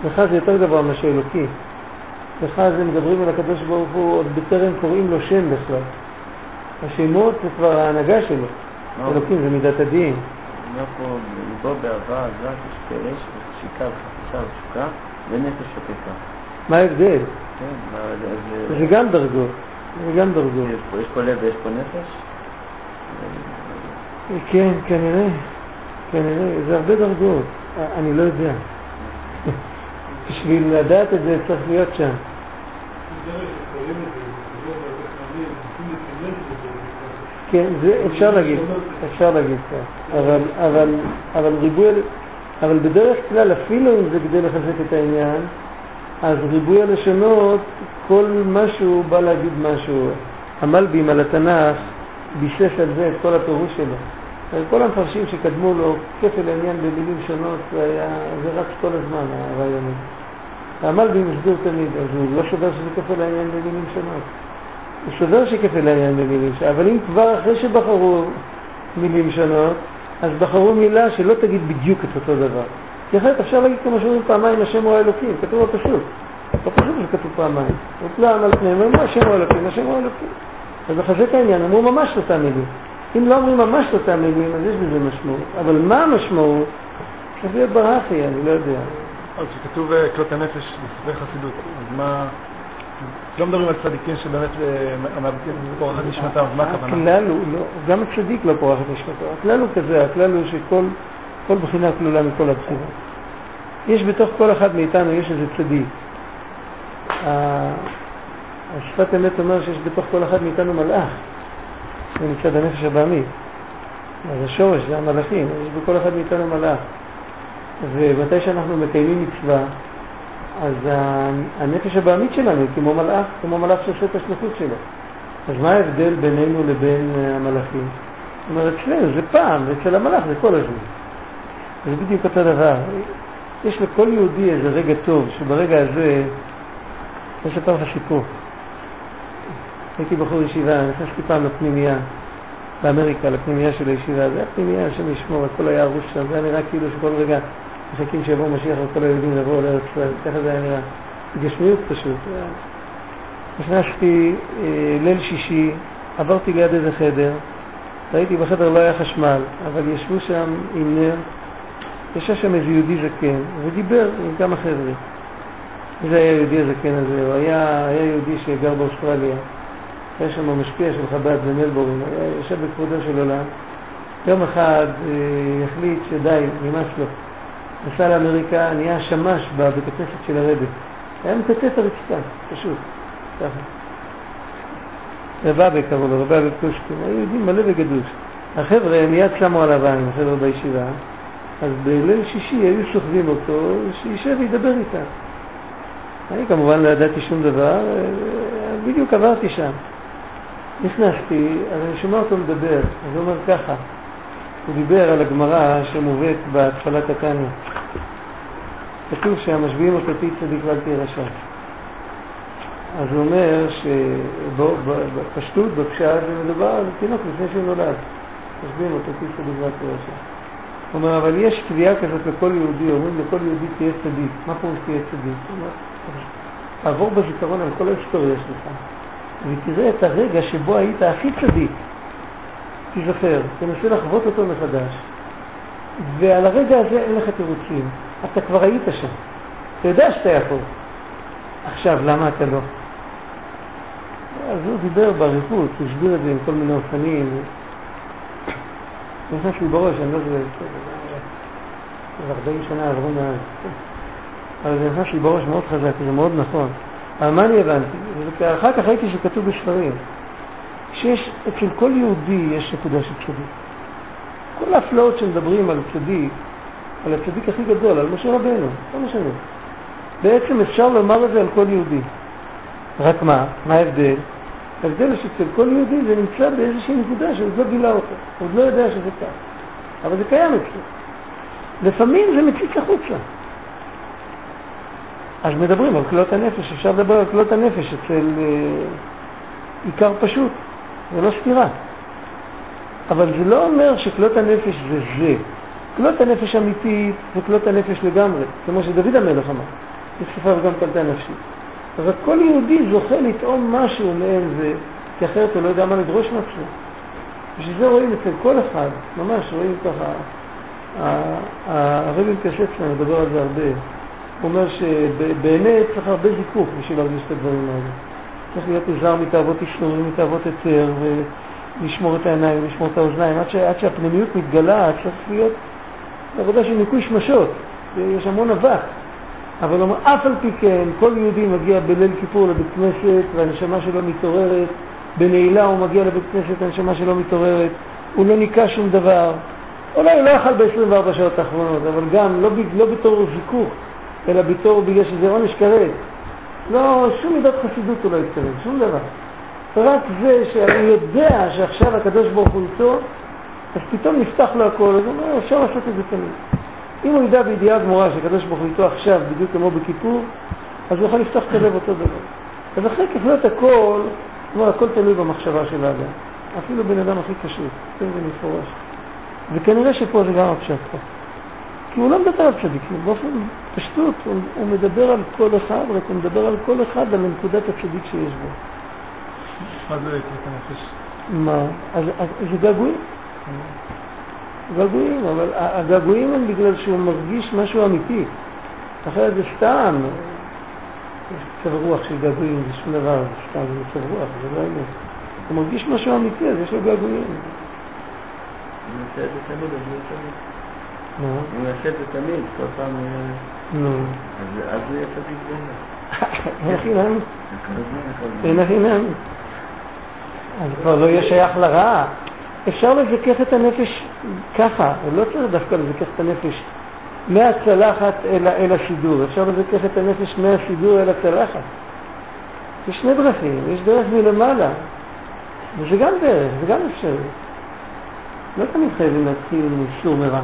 לך זה יותר גבוה מאשר אלוקים. לך זה מדברים על הקדוש ברוך הוא עוד בטרם קוראים לו שם בכלל. השמות זה כבר ההנהגה שלו. לא. אלוקים זה מידת הדין. אומר פה, ליבו באהבה עזה כשתי אש ושיקה וחפיסה ותשוקה ונפש שוקקה. מה ההבדל? כן, אז... זה גם דרגות. זה גם דרגות. יש פה- יש פה לב ויש פה נפש? כן, כנראה. כנראה. זה הרבה דרגות. אני לא יודע. בשביל לדעת את זה צריך להיות שם. כן, זה אפשר להגיד, אפשר להגיד כך, אבל, אבל, אבל ריבוי, אבל בדרך כלל אפילו אם זה כדי לחזק את העניין, אז ריבוי הלשונות, כל משהו בא להגיד משהו. המלבים על התנ"ך ביסס על זה את כל הפירוש שלו. כל המפרשים שקדמו לו, כפל העניין במילים שונות, זה, היה, זה רץ כל הזמן, הרעיון הזה. המלבים הסביר תמיד, אז הוא לא סובר שזה כפל העניין במילים שונות. הוא סובר שכפל העניין במילים שונות, אבל אם כבר אחרי שבחרו מילים שונות, אז בחרו מילה שלא תגיד בדיוק את אותו דבר. כי אחרת אפשר להגיד כמו שאומרים פעמיים השם הוא האלוקים, כתוב בפסוק. בפסוק זה כתוב פעמיים. הוטלם על פניהם, אמרו השם הוא האלוקים, השם הוא האלוקים. אז לחזק העניין, אמרו ממש אותם מילים. אם לא אומרים ממש אותם מילים, אז יש בזה משמעות. אבל מה המשמעות? צריך להיות ברחי, אני לא יודע. אבל כשכתוב אה, כלות הנפש לפני חסידות, אז מה... לא מדברים על צדיקים שבאמת אה, מאבדים פורחת נשמתם, אז מה הכוונה? הכלל הוא, לא, גם הצדיק לא פורחת נשמתו. הכלל הוא כזה, הכלל הוא שכל כל בחינה כלולה מכל הבחינות. יש בתוך כל אחד מאיתנו, יש איזה צדיק. השפת אמת אומר שיש בתוך כל אחד מאיתנו מלאך, זה מצד הנפש הבעמית. אז השורש זה המלאכים, יש בכל אחד מאיתנו מלאך. ומתי שאנחנו מקיימים מצווה, אז הנפש הבעמית שלנו היא כמו מלאך, כמו מלאך שעושה את השליחות שלו. אז מה ההבדל בינינו לבין אה, המלאכים? זאת אומרת, אצלנו זה פעם, ואצל המלאך זה כל הזמן. זה בדיוק אותו דבר. יש לכל יהודי איזה רגע טוב, שברגע הזה, אני אספר לך סיפור. הייתי בחור ישיבה, נכנסתי פעם לפנימייה, באמריקה, לפנימייה של הישיבה, זה היה פנימייה, השם ישמור, הכל היה הרוס שם, זה היה נראה כאילו שכל רגע מחכים שיבוא משיח וכל היהודים יבואו לארץ ישראל, ככה זה היה נראה. גשמיות פשוט. נכנסתי אה, ליל שישי, עברתי ליד איזה חדר, ראיתי בחדר לא היה חשמל, אבל ישבו שם עם נר, ישב שם איזה יהודי זקן, ודיבר עם כמה חבר'ה. זה היה היהודי הזקן הזה, הוא היה, היה יהודי שגר באוסטרליה, היה שם משפיע של חב"ד במלבורן, יושב בכבודו של עולם. יום אחד אה, החליט שדי, נמאס לו. נסע לאמריקה, נהיה שמש בבית הכנסת של הרבי. היה את הרצפה, פשוט, ככה. רבאבק קראו לו, רבאבק קושקין, היו יהודים מלא וגדוש. החבר'ה מיד שמו עליו עין, החבר'ה בישיבה, אז בליל שישי היו סוחבים אותו, שישב וידבר איתם. אני כמובן לא ידעתי שום דבר, בדיוק עברתי שם. נכנסתי, אז אני שומע אותו מדבר, אז הוא אומר ככה, הוא דיבר על הגמרא שמובאת בהתחלת התניא. כתוב שהמשביעים אותו תהי צדיק ואל תהיה רשע. אז הוא אומר שבפשטות, בפשט, זה מדובר על תינוק לפני שהוא נולד. משביעים אותו תהי צדיק ואל תהיה רשע. הוא אומר, אבל יש תביעה כזאת לכל יהודי, אומרים לכל יהודי תהיה צדיק. מה פירוש תהיה צדיק? תעבור בזיכרון על כל ההיסטוריה שלך, ותראה את הרגע שבו היית הכי צדיק. תיזכר, תנסה לחוות אותו מחדש, ועל הרגע הזה אין לך תירוצים. אתה כבר היית שם. אתה יודע שאתה יכול. עכשיו, למה אתה לא? אז הוא דיבר באריכות, הוא הסביר את זה עם כל מיני אופנים. נכנס לי בראש, אני לא יודע, זה 40 שנה עברו מאז. אבל זה נכנס לי בראש מאוד חזק, זה מאוד נכון. אבל מה אני הבנתי? אחר כך ראיתי שכתוב בספרים, שיש, אצל כל יהודי יש נקודה של צדיק. כל ההפלאות שמדברים על צדיק, על הצדיק הכי גדול, על משה רבנו, לא משנה. בעצם אפשר לומר את זה על כל יהודי. רק מה? מה ההבדל? ההבדל הוא שאצל כל יהודי זה נמצא באיזושהי נקודה שעוד לא גילה אותה, עוד לא יודע שזה כך. אבל זה קיים אצלו. לפעמים זה מציץ החוצה. אז מדברים על כלות הנפש, אפשר לדבר על כלות הנפש אצל אה, עיקר פשוט, זה לא סתירה. אבל זה לא אומר שכלות הנפש זה זה. כלות הנפש אמיתית זה כלות הנפש לגמרי, כמו שדוד המלך אמר, נחשפה וגם קלטה נפשית. אבל כל יהודי זוכה לטעום משהו מהם זה, כי אחרת הוא לא יודע מה לדרוש מעצמו. בשביל זה רואים אצל כל אחד, ממש רואים ככה, הרבי מקשצנה מדבר על זה הרבה. הוא אומר שבאמת צריך הרבה זיכוך בשביל להרגיש את הדברים האלה. צריך להיות נזהר מתאוות איסורים, מתאוות היתר, ולשמור את העיניים, לשמור את האוזניים. עד, ש... עד שהפנימיות מתגלה, צריך להיות עבודה של ניקוי שמשות, יש המון אבק. אבל אף על פי כן, כל יהודי מגיע בליל כיפור לבית כנסת והנשמה שלו מתעוררת, בנעילה הוא מגיע לבית כנסת, הנשמה שלו מתעוררת, הוא לא ניקה שום דבר. אולי הוא לא אכל ב-24 שעות האחרונות, אבל גם לא, לא בתור זיכוך, אלא בתור בגלל שזה עונש כרת. לא, שום מידת חסידות הוא לא יתקרב, שום דבר. רק זה שאני יודע שעכשיו הקדוש ברוך הוא איתו, אז פתאום נפתח לו הכל, אז הוא אומר, אפשר לעשות את זה תמיד. אם הוא ידע בידיעה גמורה שהקדוש ברוך הוא איתו עכשיו, בדיוק כמו בכיפור, אז הוא יכול לפתוח את הלב אותו דבר. אז אחרי ככלות הכל, כלומר, הכל תלוי במחשבה של האדם. אפילו בן אדם הכי קשור, כן, זה מפורש. וכנראה שפה זה גם הפשט פה. כי הוא לא מדבר על צדיקים, באופן פשטות, הוא, הוא מדבר על כל אחד, רק הוא מדבר על כל אחד, על נקודת הצדיק שיש בו. מה הנפש? מה? אז, אז זה געגועים. געגועים, אבל הגעגועים הם בגלל שהוא מרגיש משהו אמיתי. אחרת זה סתם, יש מצב רוח של געגועים, זה שום דבר, זה סתם, זה מצב רוח, זה לא אמת. הוא מרגיש משהו אמיתי, אז יש לו געגועים. נו, הוא יעשה את זה תמיד, כל פעם. נו. אז- הוא יהיה צדיק באמת. אין הזמן. אין הכי נמי. אז כבר לא יהיה שייך לרעה. אפשר לזכך את הנפש ככה, לא צריך דווקא לזכך את הנפש מהצלחת אל, אל הסידור, אפשר לזכך את הנפש מהסידור אל הצלחת. יש שני דרכים, יש דרך מלמעלה, וזה גם דרך, זה גם אפשרי. לא תמיד חייבים להתחיל מסור מרע.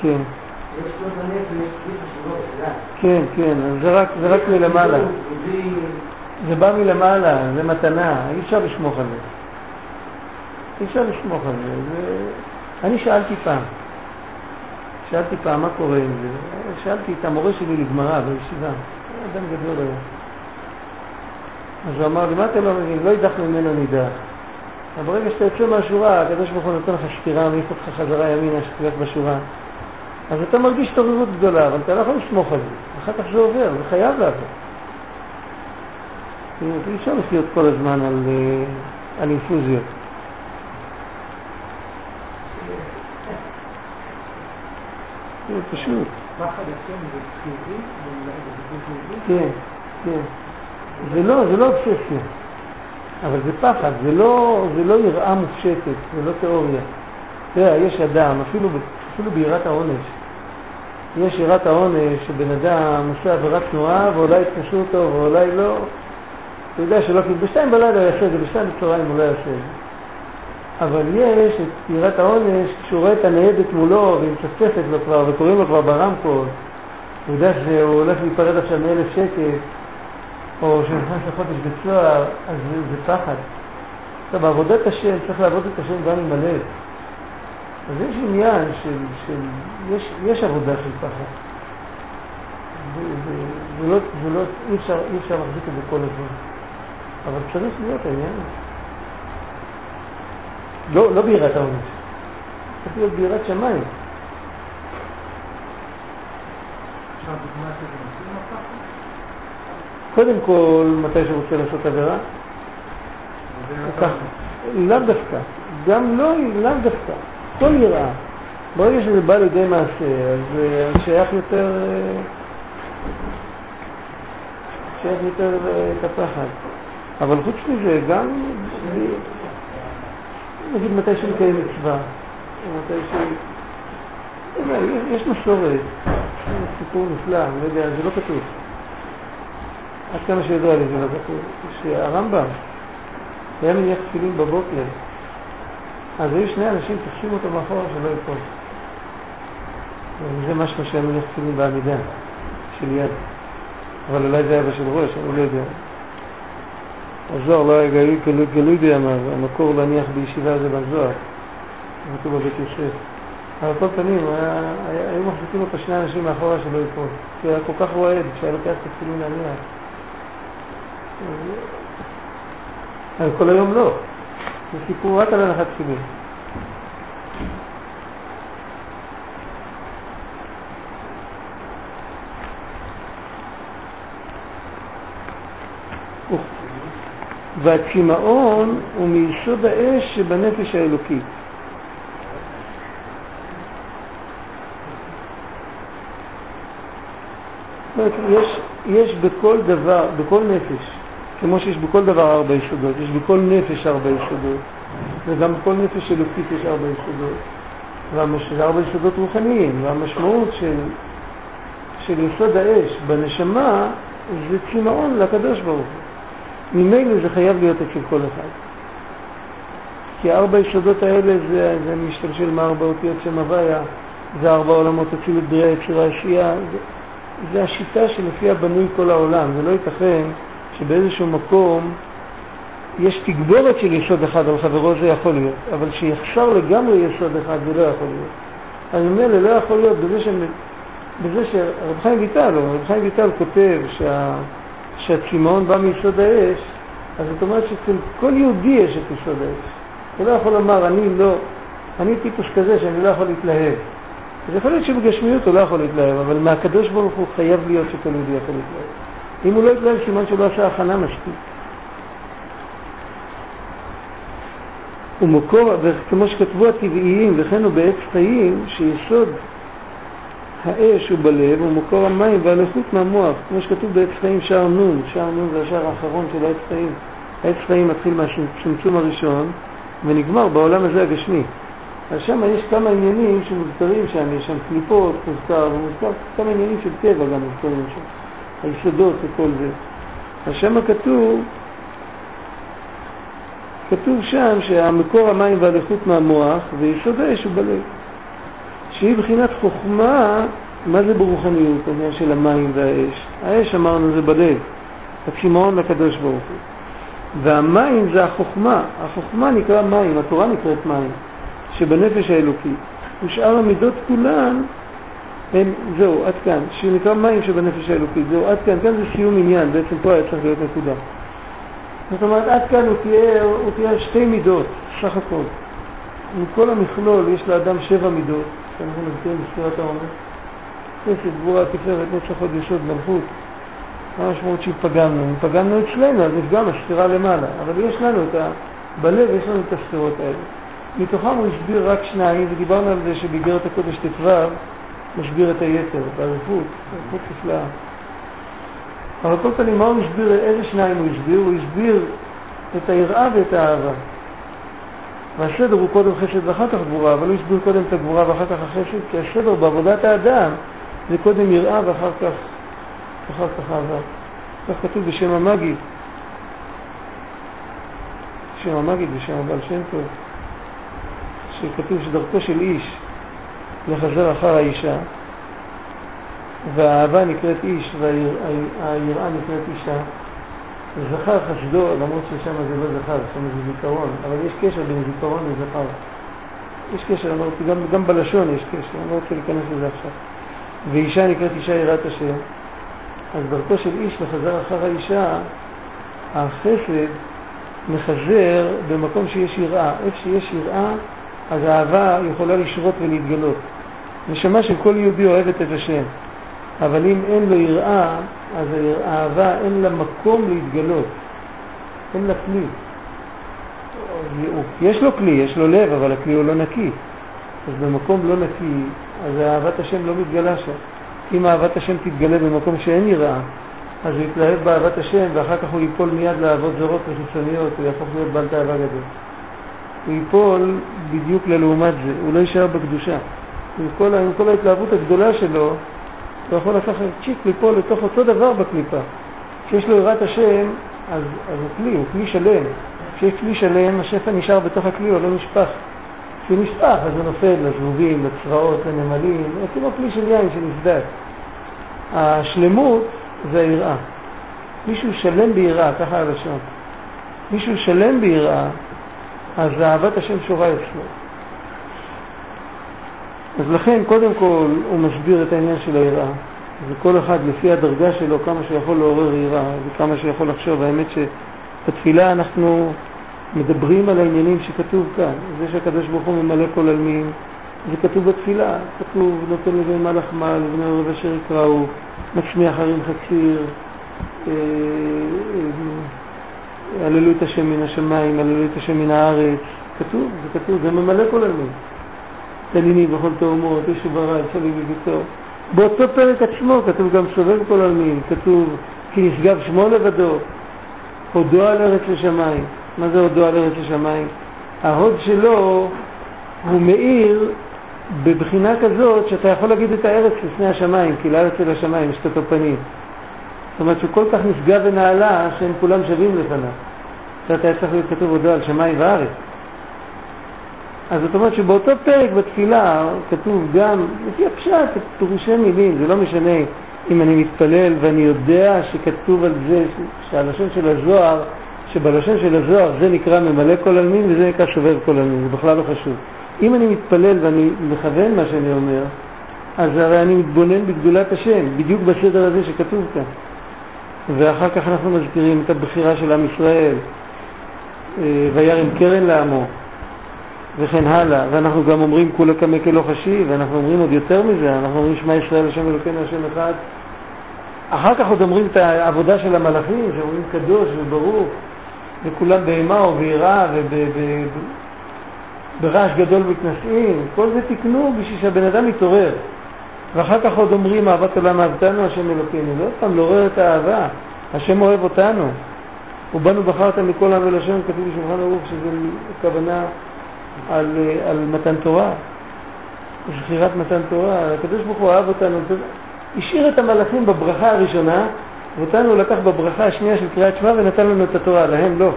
כן. כן, כן, זה רק, זה רק מלמעלה. זה בא מלמעלה, זה מתנה, אי אפשר לשמוך על זה. אי אפשר לסמוך על. זה... אני שאלתי פעם, שאלתי פעם מה קורה עם זה. שאלתי את המורה שלי לגמרא בישיבה, אדם גדול היום. אז הוא אמר לי, מה אתה לא מבין? לא יידח ממנו נידח. אבל ברגע שאתה יוצא מהשורה, הקדוש ברוך הוא נותן לך סתירה, מעיף אותך חזרה ימינה, שתלך בשורה. אז אתה מרגיש התעוררות גדולה, אבל אתה לא יכול לסמוך על זה. אחר כך זה עובר, זה חייב לעבור. אי אפשר לחיות כל הזמן על, אה, אינפוזיות. זה פשוט. פחד? כן, כן. זה לא, זה לא אובססיה, אבל זה פחד, זה לא, זה לא יראה מופשטת, זה לא תיאוריה. תראה, יש אדם, אפילו, אפילו ביראת העונש, יש יראת העונש שבן אדם עושה עבירת תנועה ואולי יתקשו אותו ואולי לא, אתה יודע שלא, בשתיים בלילה הוא יעשה את זה, בשתיים בצהריים הוא לא יעשה את זה. אבל יש את יראת העונש, כשהוא רואה את הניידת מולו והיא מצפצפת לו כבר וקוראים לו כבר ברמקול, הוא יודע שהוא הולך להיפרד עכשיו מאלף שקל, או שנכנס לחודש בצוהר, אז זה, זה פחד. עכשיו, בעבודת השם צריך לעבוד את השם גם עם הלב. אז יש עניין של, של יש, יש עבודה של פחד. ולא, ולא, אי אפשר, אי אפשר להחזיק את זה כל הזמן. אבל צריך להיות העניין הזה. לא, לא ביראת העונש, צריך להיות ביראת שמיים. קודם כל, מתי שהוא רוצה לעשות עבירה, לאו דווקא, גם לא, לאו דווקא, כל יראה. ברגע שזה בא לידי מעשה, אז זה שייך יותר, שייך יותר את הפחד. אבל חוץ מזה, גם נגיד מתי שמקיים מצווה, מתי ש... יש מסורת, סיפור נפלא, אני לא יודע, זה לא כתוב. עד כמה שידוע לי זה לא כתוב, שהרמב"ם היה מניח תפילין בבוקר, אז היו שני אנשים תופסים אותו מאחורה שלא ייפול. וזה משהו שהיה מניח תפילין בעמידה של יד. אבל אולי זה היה בשל ראש, אני לא יודע. הזוהר לא היה גלוי, גלוי, גלוי בימיו, המקור להניח בישיבה זה בזוהר, זה כתוב בבית יוסף. על כל פנים, היו מחזיקים אותו שני אנשים מאחורה שלא ייפול, כי היה כל כך רועד, כשהיה לוקח את התפילין להניח. אבל כל היום לא, זה סיפור רק על הנחת תפילין. והצמאון הוא מיסוד האש שבנפש האלוקית. יש, יש בכל דבר, בכל נפש, כמו שיש בכל דבר ארבע יסודות, יש בכל נפש ארבע יסודות, וגם בכל נפש אלוקית יש ארבע יסודות, וזה ארבע יסודות רוחניים, והמשמעות של, של יסוד האש בנשמה זה צמאון לקדוש ברוך הוא. ממילא זה חייב להיות אצל כל אחד. כי ארבע יסודות האלה זה, זה משתלשל מארבע אותיות שם הוויה, זה ארבע עולמות אצילות בריאה, יצירה, עשייה, זה, זה השיטה שלפיה בנוי כל העולם. זה לא ייתכן שבאיזשהו מקום יש תגבורת של יסוד אחד על חברו, זה יכול להיות, אבל שיחסר לגמרי יסוד אחד זה לא יכול להיות. אז ממילא לא יכול להיות בזה, ש... בזה שרב חיים ויטל, רב חיים ויטל כותב שה... שהצמאון בא מיסוד האש, אז זאת אומרת שאצל כל יהודי יש את יסוד האש. הוא לא יכול לומר, אני לא, אני טיפוס כזה שאני לא יכול להתלהב. אז יכול להיות שבגשמיות הוא לא יכול להתלהב, אבל מהקדוש ברוך הוא חייב להיות שכל יהודי יכול להתלהב. אם הוא לא יתלהב, סימן שהוא לא עשה הכנה מספיק. ומקור, וכמו שכתבו הטבעיים, וכן הוא בעץ חיים, שיסוד האש הוא בלב, הוא מקור המים והלכות מהמוח, כמו שכתוב בעץ חיים שער נון, שער נון זה השער האחרון של העץ חיים. העץ חיים מתחיל מהצמצום הראשון ונגמר בעולם הזה הגשמי. אז שם יש כמה עניינים שמוזכרים שם, יש שם קליפות, מוזכר, ומוזכר כמה עניינים של טבע גם מוזכרים שם, היסודות וכל זה. אז שם כתוב, כתוב שם שהמקור המים והלכות מהמוח ויסוד האש הוא בלב. שהיא בחינת חוכמה, מה זה ברוחניות, העניין של המים והאש? האש אמרנו זה בלב, הצמאון לקדוש ברוך הוא. והמים זה החוכמה, החוכמה נקרא מים, התורה נקראת מים, שבנפש האלוקית. ושאר המידות כולן הם, זהו, עד כאן, שנקרא מים שבנפש האלוקית, זהו, עד כאן, כאן זה סיום עניין, בעצם פה היה צריך להיות נקודה. זאת אומרת, עד כאן הוא תיאר, הוא תיאר שתי מידות, סך הכל. מכל המכלול יש לאדם שבע מידות, שאנחנו מזכירים בספירת העומר. חסד, גבורה, תפארת, נצח, עוד יסוד, מלכות. מה המשמעות שהתפגמנו? אם פגמנו אצלנו, אז נפגם הספירה למעלה. אבל יש לנו את ה... בלב יש לנו את הספירות האלה. מתוכם הוא הסביר רק שניים, ודיברנו על זה שבאגרת הקודש ט"ו מסביר את היתר, באריכות, באריכות נפלאה. אבל על כל פנים, מה הוא הסביר, איזה שניים הוא הסביר? הוא הסביר את היראה ואת האהבה. והסדר הוא קודם חסד ואחר כך גבורה, אבל הוא הסביר קודם את הגבורה ואחר כך החסד, כי הסדר בעבודת האדם זה קודם יראה ואחר כך, ואחר כך אהבה. כך כתוב בשם המגיד, שם המגיד ושם הבעל שם טוב, שכתוב שדרכו של איש לחזר אחר האישה, והאהבה נקראת איש והיראה נקראת אישה. זכר חסדו, למרות ששם זה לא זכר, שם זה זיכרון, אבל יש קשר בין זיכרון לזכר. יש קשר, אמרתי, גם, גם בלשון יש קשר, אני לא רוצה להיכנס לזה עכשיו. ואישה נקראת אישה יראת השם. אז דרכו של איש לחזר אחר האישה, החסד מחזר במקום שיש יראה. איפה שיש יראה, אז האהבה יכולה לשרות ולהתגלות. נשמה של כל יהודי אוהבת את השם, אבל אם אין לו יראה, אז האהבה אין לה מקום להתגלות, אין לה כלי. יש לו כלי, יש לו לב, אבל הכלי הוא לא נקי. אז במקום לא נקי, אז אהבת השם לא מתגלה שם. אם אהבת השם תתגלה במקום שאין יראה, אז הוא יתלהב באהבת השם, ואחר כך הוא ייפול מיד לאהבות זרות וחיצוניות, הוא יהפוך להיות בעל תאווה גדול. הוא ייפול בדיוק ללעומת זה, הוא לא יישאר בקדושה. עם כל, עם כל ההתלהבות הגדולה שלו, הוא יכול לקחת צ'יק ליפול לתוך אותו דבר בקליפה. כשיש לו יראת השם, אז, אז הוא כלי, הוא כלי שלם. כשיש כלי שלם, השפע נשאר בתוך הכלי, הוא לא נשפך. כשהוא נשפך, אז הוא נופל לזבובים, לצבאות, לנמלים, כמו כלי של יין שנסדק. השלמות זה היראה. מישהו שלם ביראה, ככה הלשון. מישהו שלם ביראה, אז אהבת השם שורה אצלו. אז לכן, קודם כל, הוא מסביר את העניין של היראה. וכל אחד, לפי הדרגה שלו, כמה שיכול לעורר יראה וכמה שיכול לחשוב. האמת שבתפילה אנחנו מדברים על העניינים שכתוב כאן. זה שהקדוש ברוך הוא ממלא כל עלמין, זה כתוב בתפילה. כתוב, נותן לבני מלאך מל, ובני עורב אשר יקראו, מצמיח הרים חציר, הללו את השם מן השמיים, הללו את השם מן הארץ. כתוב, זה כתוב, זה ממלא כל עלמין. תליני בכל תאומות, איש וברא, צבי בביתו. באותו פרק עצמו כתוב גם סובב כל עלמין, כתוב כי נשגב שמו לבדו, הודו על ארץ לשמיים. מה זה הודו על ארץ לשמיים? ההוד שלו הוא מאיר בבחינה כזאת שאתה יכול להגיד את הארץ לפני השמיים, כי לארץ אל השמיים יש את אותו פנים. זאת אומרת שהוא כל כך נשגב ונעלה שהם כולם שווים לפניו. קצת היה צריך להיות כתוב הודו על שמיים וארץ. אז זאת אומרת שבאותו פרק בתפילה כתוב גם, לפי הפשט, פירושי מילים, זה לא משנה אם אני מתפלל ואני יודע שכתוב על זה, שהלשון של הזוהר, שבלשון של הזוהר זה נקרא ממלא כל עלמין וזה נקרא שובב כל עלמין, זה בכלל לא חשוב. אם אני מתפלל ואני מכוון מה שאני אומר, אז הרי אני מתבונן בגדולת השם, בדיוק בסדר הזה שכתוב כאן. ואחר כך אנחנו מזכירים את הבחירה של עם ישראל, אה, וירם קרן לעמו. וכן הלאה, ואנחנו גם אומרים כולה קמא כלא חשי, ואנחנו אומרים עוד יותר מזה, אנחנו אומרים שמע ישראל השם אלוקינו השם אחד. אחר כך עוד אומרים את העבודה של המלאכים, שאומרים קדוש וברוך, וכולם באימה וביראה וברעש גדול מתנשאים, כל זה תיקנו בשביל שהבן אדם יתעורר. ואחר כך עוד אומרים אהבת עולם אהבתנו השם אלוקינו, לא פעם לעורר את האהבה, השם אוהב אותנו. ובנו בחרת מכל עם ולשון, כתוב בשולחן ערוך שזה הכוונה על, על מתן תורה, זכירת מתן תורה. הקדוש ברוך הוא אהב אותנו, השאיר את המלאכים בברכה הראשונה, ואותנו לקח בברכה השנייה של קריאת שמע ונתן לנו את התורה, להם לא.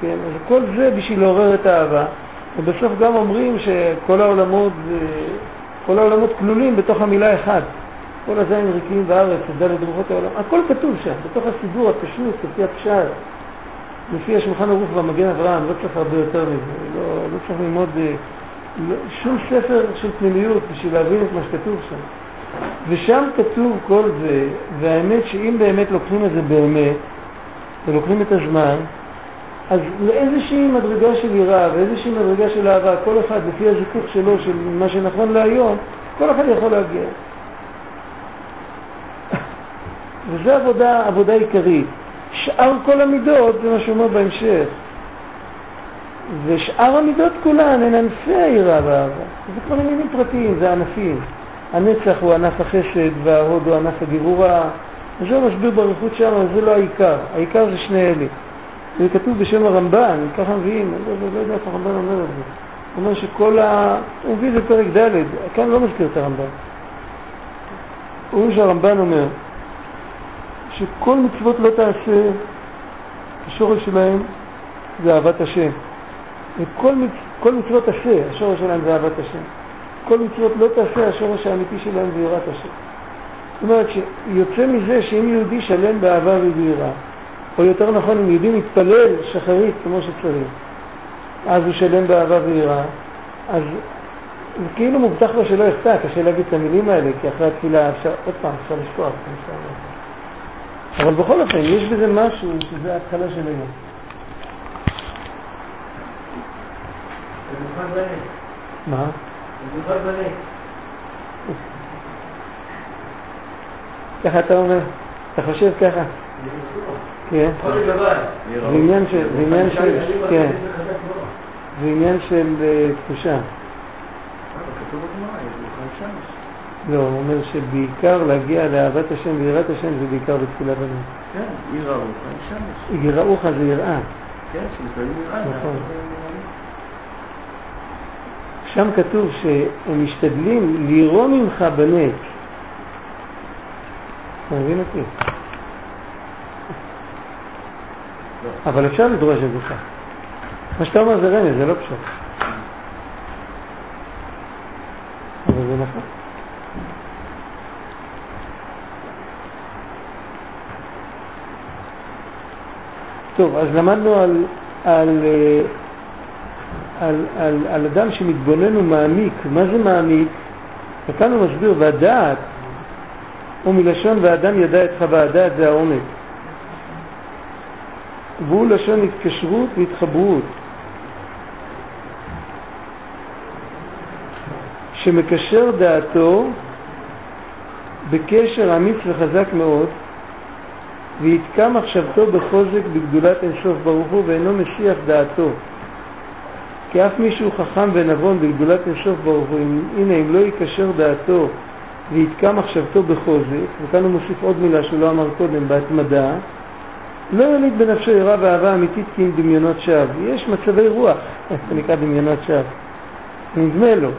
כן, אז כל זה בשביל לעורר את האהבה. ובסוף גם אומרים שכל העולמות, כל העולמות כלולים בתוך המילה אחד. כל הזין ריקים בארץ, דלת רוחות העולם, הכל כתוב שם, בתוך הסידור הפשוט, לפי הפשט, לפי השולחן ערוך והמגן אברהם, לא צריך הרבה יותר מזה, לא, לא צריך ללמוד אה, לא, שום ספר של פנימיות בשביל להבין את מה שכתוב שם. ושם כתוב כל זה, והאמת שאם באמת לוקחים את זה באמת, ולוקחים את הזמן, אז לאיזושהי מדרגה של יראה ואיזושהי מדרגה של אהבה, כל אחד לפי הזיכוך שלו, של מה שנכון להיום, כל אחד יכול להגיע. וזו עבודה, עבודה עיקרית. שאר כל המידות, זה מה שאומר בהמשך. ושאר המידות כולן הן ענפי היראה והאהבה. זה כבר עניינים פרטיים, זה ענפים. הנצח הוא ענף החסד וההוד הוא ענף הגבורה. וזה מסביר באריכות שם, אבל זה לא העיקר. העיקר זה שני אלה. זה כתוב בשם הרמב"ן, ככה מביאים, אני לא, לא יודע איך הרמב"ן אומר את זה. הוא אומר שכל ה... הוא מביא את זה בפרק ד', כאן לא מזכיר את הרמב"ן. הוא אומר שהרמב"ן אומר שכל מצוות לא תעשה, השורש שלהם זה אהבת השם. וכל מצ... כל מצוות עשה, השורש שלהם זה אהבת השם. כל מצוות לא תעשה, השורש האמיתי שלהם זה יראת השם. זאת אומרת שיוצא מזה שאם יהודי שלם באהבה וביראה, או יותר נכון אם יהודי מתפלל שחרית כמו שצריך, אז הוא שלם באהבה ויראה, אז זה כאילו מובטח לו שלא יחטא, קשה להגיד את המילים האלה, כי אחרי התפילה אפשר, עוד פעם, אפשר לשכוח, אבל בכל אופן, יש בזה משהו שזה ההתחלה של היום. מה? ככה אתה אומר? אתה חושב ככה? כן. זה עניין של, זה עניין של, כן. זה עניין של אה, תחושה. לא, הוא אומר שבעיקר להגיע לאהבת השם ויראת השם זה בעיקר בתפילה בנית. כן, יראוך שמש. יראוך זה יראה. כן, שמתפללים יראה. נכון. שם כתוב שהם משתדלים לירום ממך בנט. אתה מבין אותי? אבל אפשר לדרוש את זה. מה שאתה אומר זה רמז, זה לא פשוט. אבל זה נכון. טוב, אז למדנו על, על, על, על, על אדם שמתבונן ומעמיק. מה זה מעמיק? וכאן הוא מסביר, והדעת, הוא מלשון ואדם ידע את חווה, הדעת זה העומק. והוא לשון התקשרות והתחברות, שמקשר דעתו בקשר אמיץ וחזק מאוד, ויתקע מחשבתו בחוזק בגדולת אינסוף ברוך הוא ואינו משיח דעתו. כי אף מישהו חכם ונבון בגדולת אינסוף ברוך הוא, הנה אם לא יקשר דעתו ויתקע מחשבתו בחוזק, וכאן הוא מוסיף עוד מילה שהוא לא אמר קודם, בהתמדה, לא יוליד בנפשו יראה ואהבה אמיתית כי אם דמיונות שווא. יש מצבי רוח, זה נקרא דמיונות שווא. נדמה לו.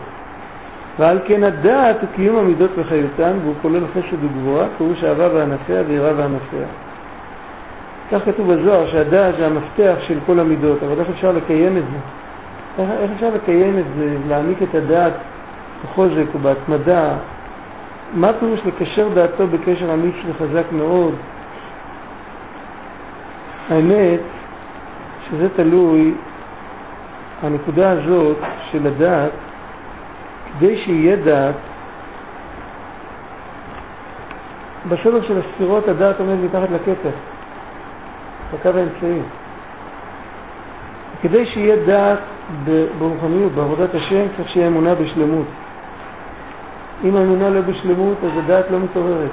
ועל כן הדעת הוא קיום המידות וחיותן, והוא כולל חסד וגבורה, פירוש אהבה וענפיה ויראה וענפיה. כך כתוב בזוהר שהדעת זה המפתח של כל המידות, אבל איך אפשר לקיים את זה? איך, איך אפשר לקיים את זה, להעמיק את הדעת בחוזק ובהתמדה? מה פירוש לקשר דעתו בקשר אמיץ וחזק מאוד? האמת שזה תלוי, הנקודה הזאת של הדעת, כדי שיהיה דעת, בסדר של הספירות הדעת עומד מתחת לכתר, בקו האמצעי. כדי שיהיה דעת ברוחניות, בעבודת השם, צריך שיהיה אמונה בשלמות. אם האמונה לא בשלמות, אז הדעת לא מתעוררת.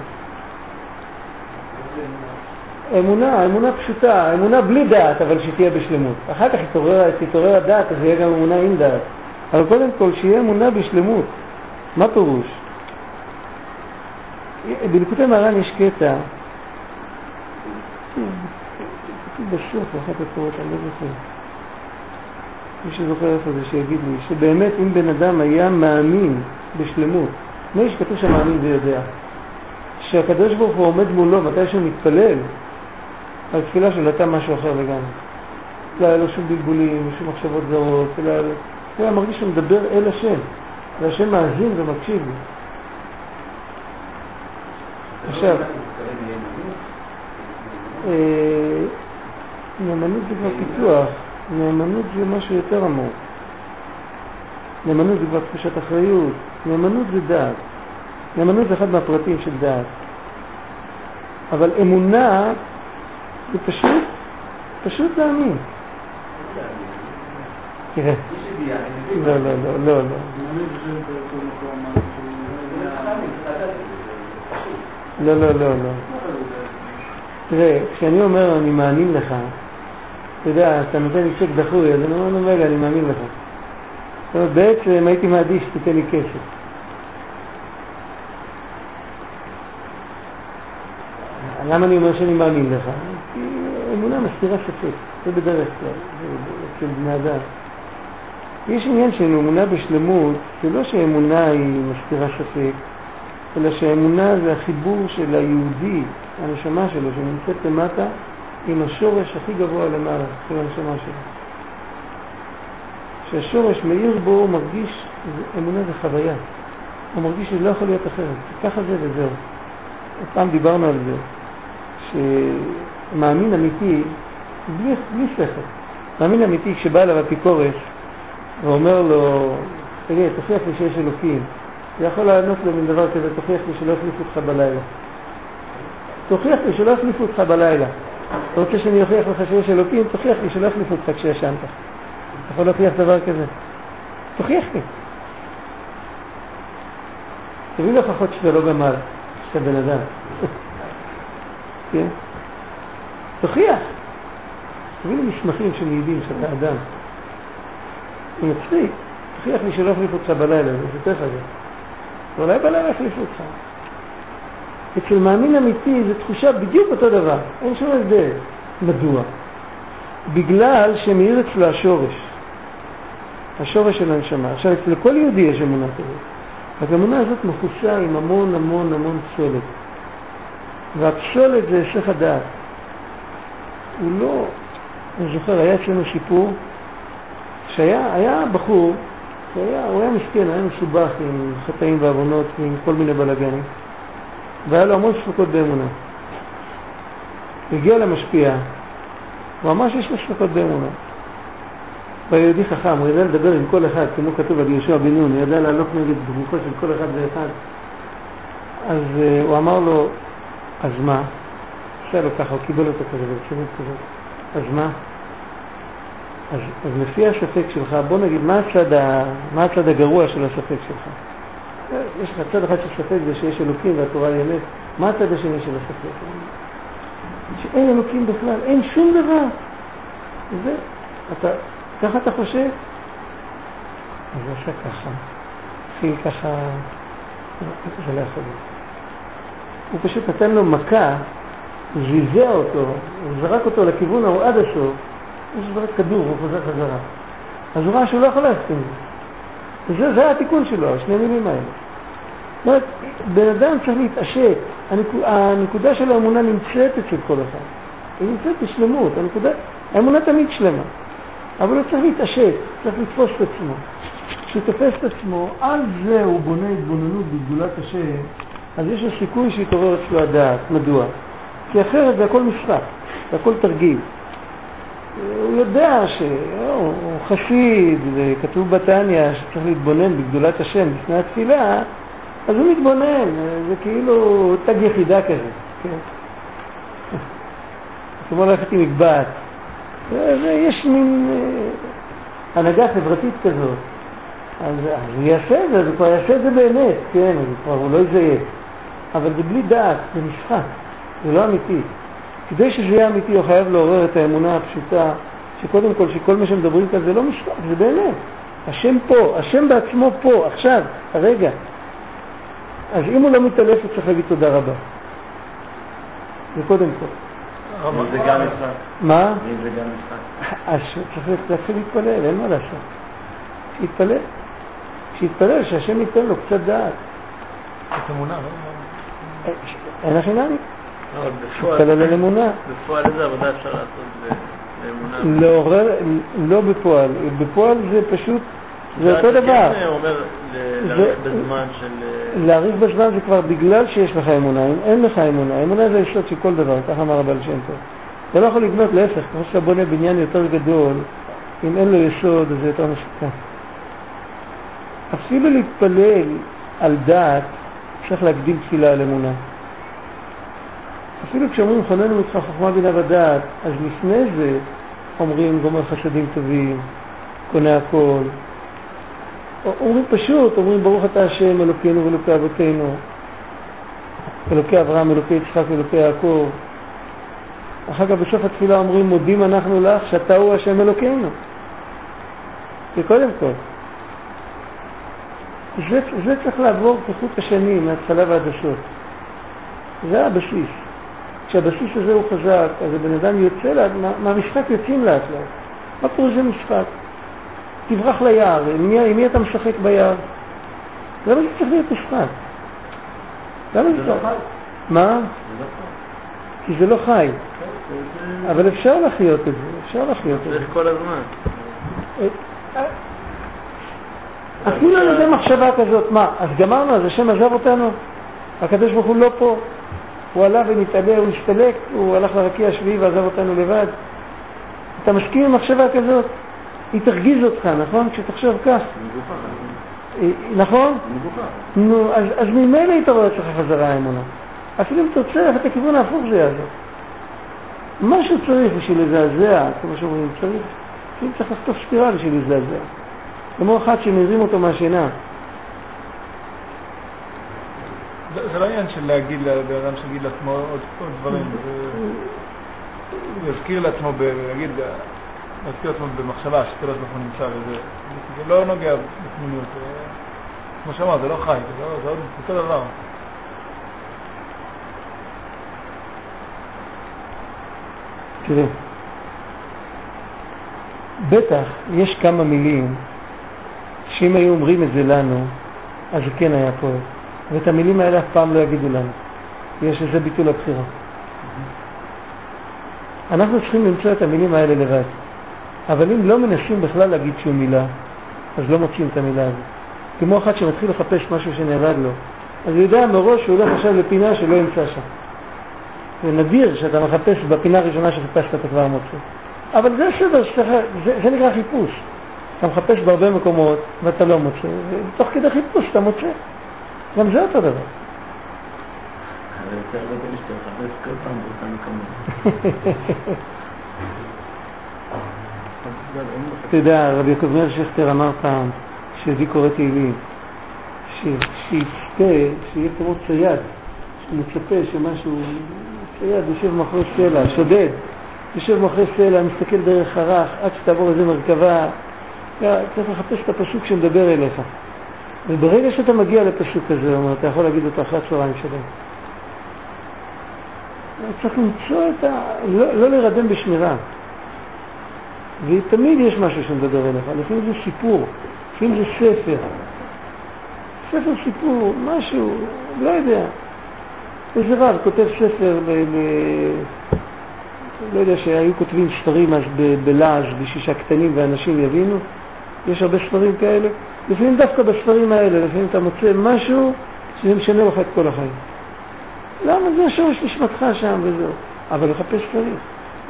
אמונה, אמונה פשוטה, אמונה בלי דעת, אבל שתהיה בשלמות. אחר כך תתעורר, תתעורר הדעת, אז יהיה גם אמונה עם דעת. אבל קודם כל, שיהיה אמונה בשלמות. מה פירוש? בליקוטי מרן יש קטע, כתוב בסוף, אחת התורות, אני לא זוכר. מי שזוכר איפה זה שיגיד לי, שבאמת אם בן אדם היה מאמין בשלמות, מי שכתוב שם מאמין ויודע, שהקדוש ברוך הוא עומד מולו מתי שהוא מתפלל, התפילה שלו הייתה משהו אחר לגמרי. לא היה לו שום בלבולים, שום מחשבות זרות, אלא היה מרגיש שהוא מדבר אל השם. והשם מאזין ומקשיב לי. עכשיו, נאמנות זה כבר פיתוח, נאמנות זה משהו יותר עמוק. נאמנות זה כבר תחושת אחריות, נאמנות זה דעת. נאמנות זה אחד מהפרטים של דעת. אבל אמונה זה פשוט, פשוט להאמין. תראה. לא, לא, לא, לא, לא. לא, לא, לא, לא. תראה, כשאני אומר אני מאמין לך, אתה יודע, אתה נותן לי צ'ק דחוי, אז אני אומר לו, רגע, אני מאמין לך. זאת אומרת, בעצם הייתי מעדיף שתיתן לי כסף. למה אני אומר שאני מאמין לך? כי אמונה מסתירה ספק, זה בדרך כלל, אצל בני אדם. יש עניין של אמונה בשלמות, זה לא שאמונה היא מסתירה ספק, אלא שהאמונה זה החיבור של היהודי, הנשמה שלו, שנמצאת למטה, עם השורש הכי גבוה למעלה, של הנשמה שלו. כשהשורש מאיר בו, הוא מרגיש, אמונה זה חוויה. הוא מרגיש שזה לא יכול להיות אחרת, ככה זה וזהו. פעם דיברנו על זה, שמאמין אמיתי, בלי, בלי שכל, מאמין אמיתי כשבא אליו אפיקורס ואומר לו, תגיד, תוכיח לי שיש אלוקים, הוא יכול לענות לו מן דבר כזה, תוכיח לי שלא יחליפו אותך בלילה. תוכיח לי שלא יחליפו אותך בלילה. אתה רוצה שאני אוכיח לך שיש אלוקים? תוכיח לי שלא יחליפו אותך כשישנת. אתה יכול להוכיח דבר כזה? תוכיח לי. תביא לי הוכחות שאתה לא גמל, שאתה בן אדם. כן? תוכיח. תביא לי מסמכים שמעידים שאתה אדם. זה מצחיק. תוכיח לי שלא יחליפו אותך בלילה, זה יותר חזק. ואולי בלילה יחליפו אותך. אצל מאמין אמיתי זו תחושה בדיוק אותו דבר, אין שום הבדל. מדוע? בגלל שמאיר אצלו השורש, השורש של הנשמה. עכשיו, אצל כל יהודי יש אמונה כזאת. אז האמונה הזאת מכוסה עם המון המון המון פסולת. והפסולת זה היסח הדעת. הוא לא, אני זוכר, היה אצלנו סיפור שהיה היה בחור, שהיה, הוא היה מסכן, היה מסובך עם חטאים ועוונות ועם כל מיני בלאגנים, והיה לו המון ספקות באמונה. הגיע למשפיע, הוא אמר שיש לו ספקות באמונה. הוא היה יהודי חכם, הוא ידע לדבר עם כל אחד, כמו כתוב על יהושע בן נון, הוא ידע לעלות נגד דמותו של כל אחד ואחד. אז uh, הוא אמר לו, אז מה? עשה לו ככה, הוא קיבל אותו כזה ברצינות כזאת. אז מה? אז, אז לפי הספק שלך, בוא נגיד, מה הצד, ה, מה הצד הגרוע של הספק שלך? יש לך צד אחד של ספק זה שיש אלוקים והתורה היא אמת, מה הצד השני של הספק? שאין אלוקים בכלל, אין שום דבר. זה, אתה, ככה אתה חושב? אז עשה ככה, התחיל ככה, זה לא יכול להיות. הוא פשוט נתן לו מכה, זעזע אותו, זרק אותו לכיוון ההוא עד הסוף, הוא זרק כדור, הוא חוזר חזרה. אז הוא ראה שהוא לא יכול להסכים וזה התיקון שלו, השני מילים האלה. זאת אומרת, בן אדם צריך להתעשת. הנקודה של האמונה נמצאת אצל כל אחד. היא נמצאת בשלמות. הנקודה, האמונה תמיד שלמה. אבל הוא צריך להתעשת, צריך לתפוס את עצמו. כשהוא תופס את עצמו, על זה הוא בונה התבוננות בגדולת השם, אז יש לו סיכוי שיתעורר אצלו הדעת. מדוע? כי אחרת זה הכל משחק, זה הכל תרגיל. הוא יודע שהוא חסיד, וכתוב בתניא שצריך להתבונן בגדולת השם לפני התפילה, אז הוא מתבונן, זה כאילו תג יחידה כזה, כן? כמו ללכת עם מגבעת. יש מין אה, הנהגה חברתית כזאת. אז, אז הוא יעשה את זה, אז הוא כבר יעשה את זה באמת, כן, הוא כבר הוא לא יזייף. אבל זה בלי דעת, זה משחק, זה לא אמיתי. כדי שזה יהיה אמיתי, הוא חייב לעורר את האמונה הפשוטה, שקודם כל, שכל מה שמדברים כאן זה לא משחק, זה באמת. השם פה, השם בעצמו פה, עכשיו, הרגע. אז אם הוא לא מתעלף, הוא צריך להגיד תודה רבה. זה קודם כל. זה גם משחק. מה? זה גם משחק. אז צריך להתחיל להתפלל, אין מה לעשות. שיתפלל. שיתפלל, שהשם ייתן לו קצת דעת. זאת אמונה, לא? אין הכי נמי. אבל בפועל, תתפלל על אמונה. בפועל איזה עבודה אפשר לעשות באמונה? לעורר, לא בפועל. בפועל זה פשוט זה אותו דבר. להאריך בזמן זה כבר בגלל שיש לך אמונה, אם אין לך אמונה, אמונה זה היסוד של כל דבר, ככה אמר הבעל שם טוב. אתה לא יכול לבנות, להפך, ככל שאתה בונה בניין יותר גדול, אם אין לו יסוד אז זה יותר מסוכן. אפילו להתפלל על דעת, צריך להקדים תפילה על אמונה. אפילו כשאומרים חוננו ממך חוכמה בינה ודעת, אז לפני זה אומרים גומר חסדים טובים, קונה הכל. אומרים פשוט, אומרים ברוך אתה השם אלוקינו ואלוקי אבותינו, אלוקי אברהם, אלוקי יצחק ואלוקי יעקב. אחר כך בסוף התפילה אומרים מודים אנחנו לך שאתה הוא השם אלוקינו. זה קודם כל. זה, זה צריך לעבור כחוט השנים, מההתחלה ועד הסוף. זה הבסיס. כשהבסיס הזה הוא חזק, אז הבן אדם יוצא, לה, מה, מהמשחק יוצאים לאט לאט. מה פירוש זה משחק? תברח ליער, עם מי, עם מי אתה משחק ביער? למה זה צריך להיות משחק? למה זה זה לא צריך? חי. מה? זה לא חי. כי זה לא חי. זה- אבל אפשר לחיות את זה, אפשר לחיות את זה. צריך כל הזמן. אפילו על ידי מחשבה כזאת, מה, אז גמרנו, אז השם עזב אותנו? הקדוש ברוך הוא לא פה, הוא עלה ונתעלה, הוא הסתלק, הוא הלך לרקיע השביעי ועזב אותנו לבד. אתה מסכים עם מחשבה כזאת? היא תרגיז אותך, נכון? כשתחשוב כך. אה, נכון? נו, אז, אז ממילא יתעורר אצלך חזרה האמונה. אפילו אם תרצה ללכת לכיוון ההפוך זה יעזור. משהו צריך בשביל לזעזע, כמו שאומרים, צריך, צריך לחטוף ספירה בשביל להזדעזע. כמו אחד שמזים אותו מהשינה. זה לא עניין של להגיד לבן אדם שיגיד לעצמו עוד עוד דברים. הוא יזכיר לעצמו, להגיד, להזכיר לעצמו במחשבה שקדוש ברוך הוא נמצא וזה. זה לא נוגע בפנימיות. כמו שאמרת, זה לא חי, זה לא- זה עוד אותו דבר. תראה, בטח יש כמה מילים שאם היו אומרים את זה לנו, אז זה כן היה פועל. ואת המילים האלה אף פעם לא יגידו לנו. יש לזה ביטול הבחירה. אנחנו צריכים למצוא את המילים האלה לבד. אבל אם לא מנסים בכלל להגיד שום מילה, אז לא מוצאים את המילה הזאת. כמו אחד שמתחיל לחפש משהו שנאבד לו, אז הוא יודע מראש שהוא הולך עכשיו לפינה שלא ימצא שם. זה נדיר שאתה מחפש בפינה הראשונה שחיפשת אתה כבר מוצא. אבל זה סדר, שצריך, זה, זה נקרא חיפוש. אתה מחפש בהרבה מקומות ואתה לא מוצא, ותוך כדי חיפוש אתה מוצא. גם זה אותו דבר. לא. אתה יודע, רבי יעקב מאיר שכטר אמר פעם, שהביא קורא תהילים, שיצפה, שיהיה כמו צייד, שמצפה שמשהו, צייד יושב מאחורי סלע, שודד, יושב מאחורי סלע, מסתכל דרך הרך, עד שתעבור איזה מרכבה, צריך לחפש את הפסוק שמדבר אליך. וברגע שאתה מגיע לפסוק כזה, אומר, אתה יכול להגיד אותו אחרי הצהריים שלם. צריך למצוא את ה... לא, לא להירדם בשמירה. ותמיד יש משהו שמדבר אליך, לפעמים זה סיפור, לפעמים זה ספר. ספר סיפור, משהו, לא יודע. איזה רב כותב ספר, ב, ב, לא יודע שהיו כותבים ספרים אז בלעז בשביל שהקטנים ואנשים יבינו, יש הרבה ספרים כאלה. לפעמים דווקא בספרים האלה, לפעמים אתה מוצא משהו שזה משנה לך את כל החיים. למה זה השורש נשמתך שם וזהו. אבל לחפש ספרים.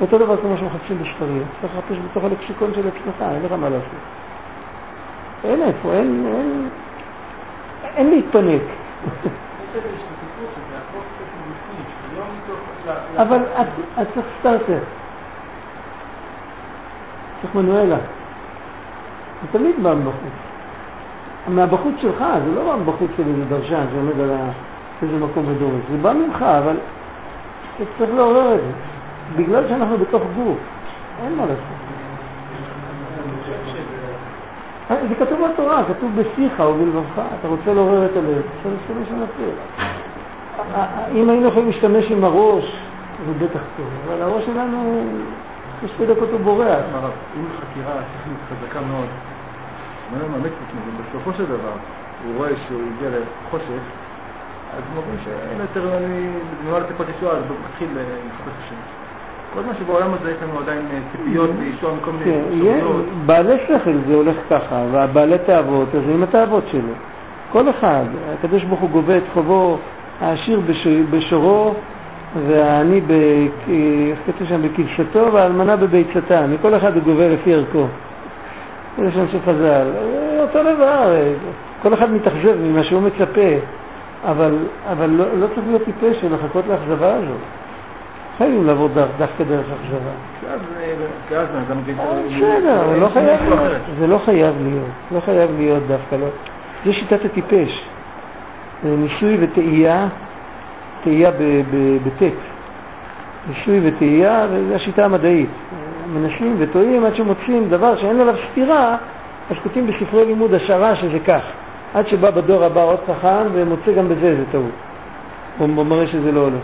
אותו דבר כמו שמחפשים בספרים, צריך לחפש בתוך הלקסיקון של עצמך, אין לך מה לעשות. אין איפה, אין, אין, אין להתפנק. אבל את, צריך סטארטר. צריך מנואלה. זה תמיד בא מבחוץ. מהבחוץ שלך, זה לא בא מבחוץ של איזה דרשן שעומד על איזה מקום ודורש. זה בא ממך, אבל אתה צריך לעורר את זה. בגלל שאנחנו בתוך גוף, אין מה לעשות. אה, זה כתוב בתורה, כתוב בפיך ובלבבך, אתה רוצה לעורר את הלב, אפשר להשתמש עם הפה. אם היינו יכולים להשתמש עם הראש, זה בטח טוב, אבל הראש שלנו, אחרי שתי דקות הוא בורח. אם חקירה שכלית חזקה מאוד, בן אדם מאמץ את עצמו, ובסופו של דבר הוא רואה שהוא הגיע לחושך, אז הוא אומרים שאין יותר ממה לצפות ישועה, אז הוא מתחיל לחפש השם. כל מה שבעולם הזה יש לנו עדיין אה, ציפיות וישוע מכל מיני כן, אפשרויות. בעלי שכל זה הולך ככה, והבעלי תאוות, אז עם התאוות שלו. כל אחד, הקדוש ברוך הוא גובה את חובו, העשיר בש- בשורו, והעני, ב- איך כתוב שם, בכבשתו, והאלמנה בביצתה. מכל אחד הוא גובה לפי ערכו. זה לשון של חז"ל. אותו דבר, כל אחד מתאכזב ממה שהוא מצפה, אבל, אבל לא, לא צריך להיות טיפש ולחכות לאכזבה הזאת. חייבים לעבור דווקא דרך אכזבה. בסדר, אבל לא חייב להיות. זה לא חייב להיות. לא חייב להיות דווקא, לא. זה שיטת הטיפש. ניסוי וטעייה, טעייה ב- ב- בטית. ניסוי וטעייה, וזו השיטה המדעית. מנסים וטועים עד שמוצאים דבר שאין עליו סתירה, אז כותבים בספרי לימוד השערה שזה כך. עד שבא בדור הבא עוד חכם ומוצא גם בזה איזה טעות. הוא מראה שזה לא הולך.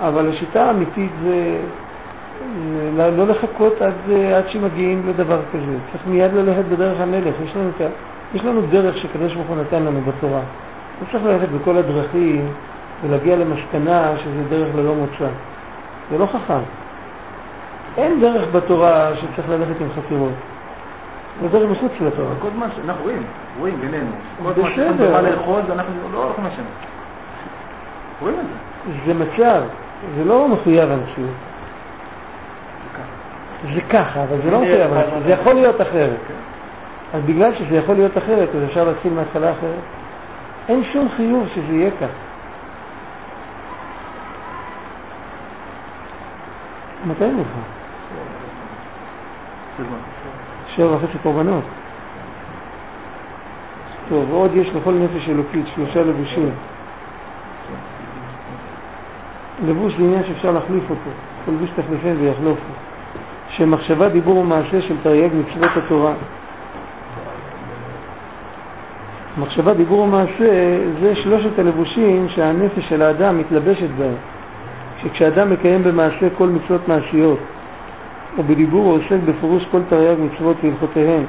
אבל השיטה האמיתית זה לא, לחכות עד, עד שמגיעים לדבר כזה. צריך מיד ללכת בדרך המלך. יש לנו, יש לנו דרך שקדוש ברוך הוא נתן לנו בתורה. לא צריך ללכת בכל הדרכים ולהגיע למסקנה שזה דרך ללא מוצא. זה לא חכם. אין דרך בתורה שצריך ללכת עם חקירות. זה דרך מחוץ לתורה. כל זמן שאנחנו רואים, רואים בינינו. כל זמן. שאנחנו מה לאכול, אנחנו לא הולכים לשם. רואים את זה. זה מצב, זה לא מחויב המציאות. זה ככה, אבל זה לא מחויב המציאות. זה יכול להיות אחרת. אז בגלל שזה יכול להיות אחרת, אז אפשר להתחיל מההתחלה אחרת. אין שום חיוב שזה יהיה כך. מתי נלך? שבע וחצי קורבנות. טוב, ועוד יש לכל נפש אלוקית שלושה לבושים. לבוש זה עניין שאפשר להחליף אותו, כל לבוש תחליפם ויחלופו. שמחשבה, דיבור ומעשה של תרי"ג מצוות התורה. מחשבה, דיבור ומעשה זה שלושת הלבושים שהנפש של האדם מתלבשת בהם. שכשאדם מקיים במעשה כל מצוות מעשיות, או בדיבור הוא עוסק בפירוש כל תרי"ג מצוות והלכותיהן,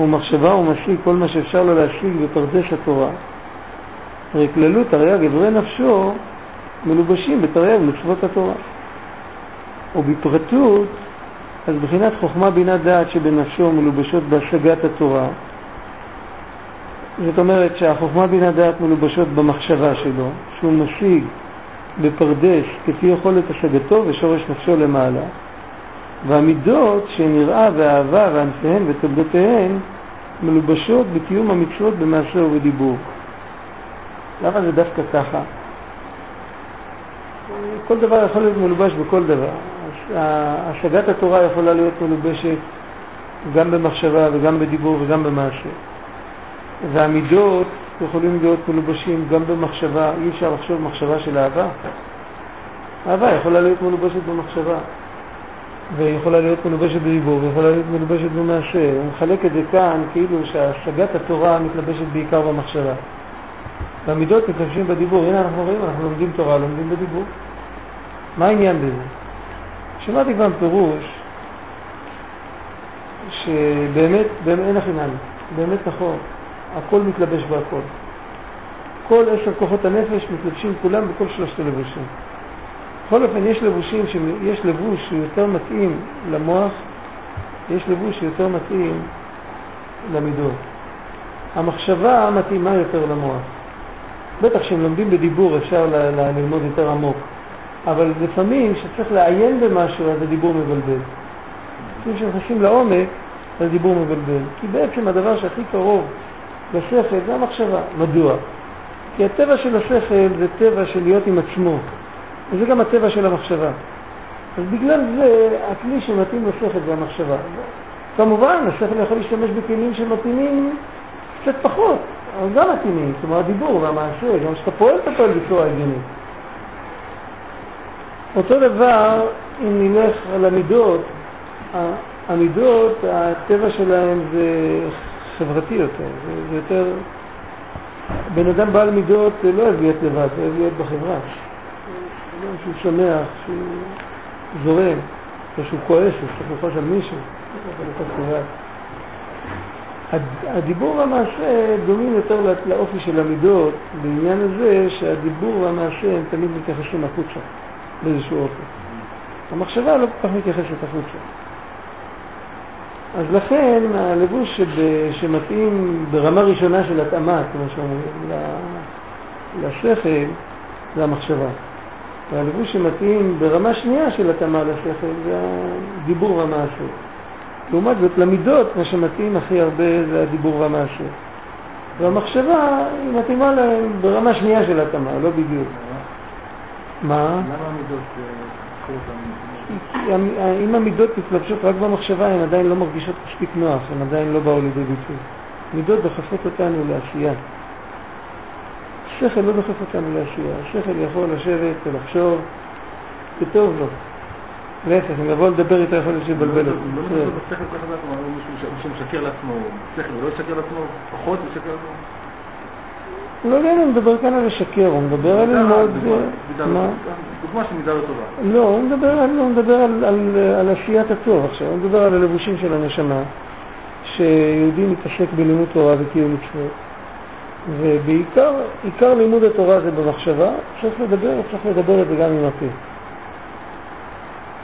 ומחשבה ומשיג כל מה שאפשר לו להשיג בפרדס התורה. הרי כללות תרי"ג אברי נפשו מלובשים בתרי"ג מצוות התורה. ובפרטות, אז בחינת חוכמה בינה דעת שבנפשו מלובשות בהשגת התורה. זאת אומרת שהחוכמה בינה דעת מלובשות במחשבה שלו, שהוא משיג בפרדס כפי יכולת השגתו ושורש נפשו למעלה. והמידות שנראה ואהבה וענפיהן ותולדותיהן מלובשות בקיום המצוות במעשה ובדיבור. למה זה דווקא ככה? כל דבר יכול להיות מלובש בכל דבר. השגת התורה יכולה להיות מלובשת גם במחשבה וגם בדיבור וגם במעשה. והמידות יכולים להיות מלובשים גם במחשבה, אי אפשר לחשוב מחשבה של אהבה. אהבה יכולה להיות מלובשת במחשבה, ויכולה להיות מלובשת בדיבור, ויכולה להיות מלובשת במעשה. הוא מחלק את זה כאן כאילו שהשגת התורה מתלבשת בעיקר במחשבה. והמידות מתלבשים בדיבור. הנה אנחנו רואים, אנחנו לומדים תורה, לומדים בדיבור. מה העניין בזה? שמעתי פעם פירוש שבאמת, באמת אין הכי נמי, באמת נכון, הכל מתלבש בהכל. כל עשר כוחות הנפש מתלבשים כולם בכל שלושת הלבושים. בכל אופן, יש לבושים, יש לבוש שהוא יותר מתאים למוח, יש לבוש שיותר מתאים למידות. המחשבה מתאימה יותר למוח. בטח כשהם לומדים בדיבור אפשר ללמוד יותר עמוק, אבל לפעמים כשצריך לעיין במשהו אז הדיבור מבלבל. לפעמים כשנכנסים לעומק אז הדיבור מבלבל. כי בעצם הדבר שהכי קרוב לשכל זה המחשבה. מדוע? כי הטבע של השכל זה טבע של להיות עם עצמו, וזה גם הטבע של המחשבה. אז בגלל זה הכלי שמתאים לשכל זה המחשבה. כמובן, השכל יכול להשתמש בכלים שמתאימים קצת פחות, אבל גם מתאימים, כמו הדיבור והמעשה, גם כשאתה פועל אתה פועל בצורה הגיונית. אותו דבר אם נלך על המידות, המידות, הטבע שלהם זה חברתי יותר, זה, זה יותר... בן אדם בעל מידות לא אוהב להיות לבד, אוהב להיות בחברה. שהוא שמח, שהוא זורם, או שהוא כועס, הוא צריך ללחוש על מישהו, ללחוש לבד. הד- הדיבור והמעשה דומים יותר לא- לאופי של המידות בעניין הזה שהדיבור והמעשה הם תמיד מתייחסים החוצה באיזשהו אופן. המחשבה לא כל כך מתייחסת החוצה. אז לכן הלבוש שב- שמתאים ברמה ראשונה של התאמה, כמו שאומרים, לשכל, זה המחשבה. והלבוש שמתאים ברמה שנייה של התאמה לשכל זה הדיבור והמעשה. לעומת זאת, למידות, מה שמתאים הכי הרבה זה הדיבור והמעשה. והמחשבה היא מתאימה להם ברמה שנייה של התאמה, לא בדיוק. מה? למה המידות אה, אם המידות מתלבשות רק במחשבה, הן עדיין לא מרגישות מספיק נוח, הן עדיין לא באו לידי ביטוי. מידות דוחפות אותנו לעשייה. השכל לא דוחף אותנו לעשייה. השכל יכול לשבת ולחשוב, וטוב לו. להפך, אם יבוא לדבר איתו יכול להיות שיבלבל לא אותו. לא לא בשכל כל אחד אנחנו אומרים מישהו ש- שמשקר לעצמו, שכל ולא ישקר לעצמו, פחות ישקר לעצמו. הוא לא יודע אם הוא מדבר כאן על לשקר, הוא מדבר על ללמוד... דוגמה- לא? טובה. דוגמה של מידה לא טובה. לא, הוא מדבר, הוא מדבר על עשיית הטוב עכשיו, הוא מדבר על הלבושים של הנשמה, שיהודי מתעסק בלימוד תורה וקיום מצוות, ובעיקר עיקר לימוד התורה זה במחשבה, צריך לדבר, צריך לדבר את זה גם עם הפה.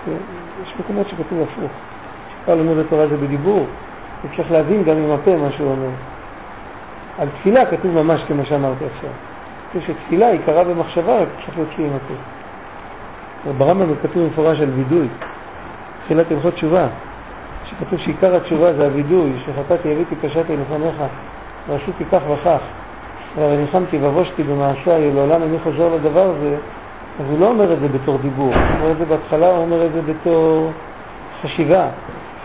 כן, יש מקומות שכתוב הפוך, עיקר לימוד התורה זה בדיבור, וצריך להבין גם עם הפה מה שהוא אומר. על תפילה כתוב ממש כמו שאמרתי עכשיו. כתוב שתפילה עיקרה במחשבה, רק צריך להוציא עם הפה. ברמב"ם כתוב במפורש על וידוי, תחילת הלכות תשובה, שכתוב שעיקר התשובה זה הווידוי, שחטאתי הביתי פשעתי לפניך ועשיתי כך וכך, והרי ניחמתי ובושתי במעשיי, לעולם איני חוזר לדבר הזה, אז הוא לא אומר את זה בתור דיבור, הוא אומר את זה בהתחלה, הוא אומר את זה בתור חשיבה,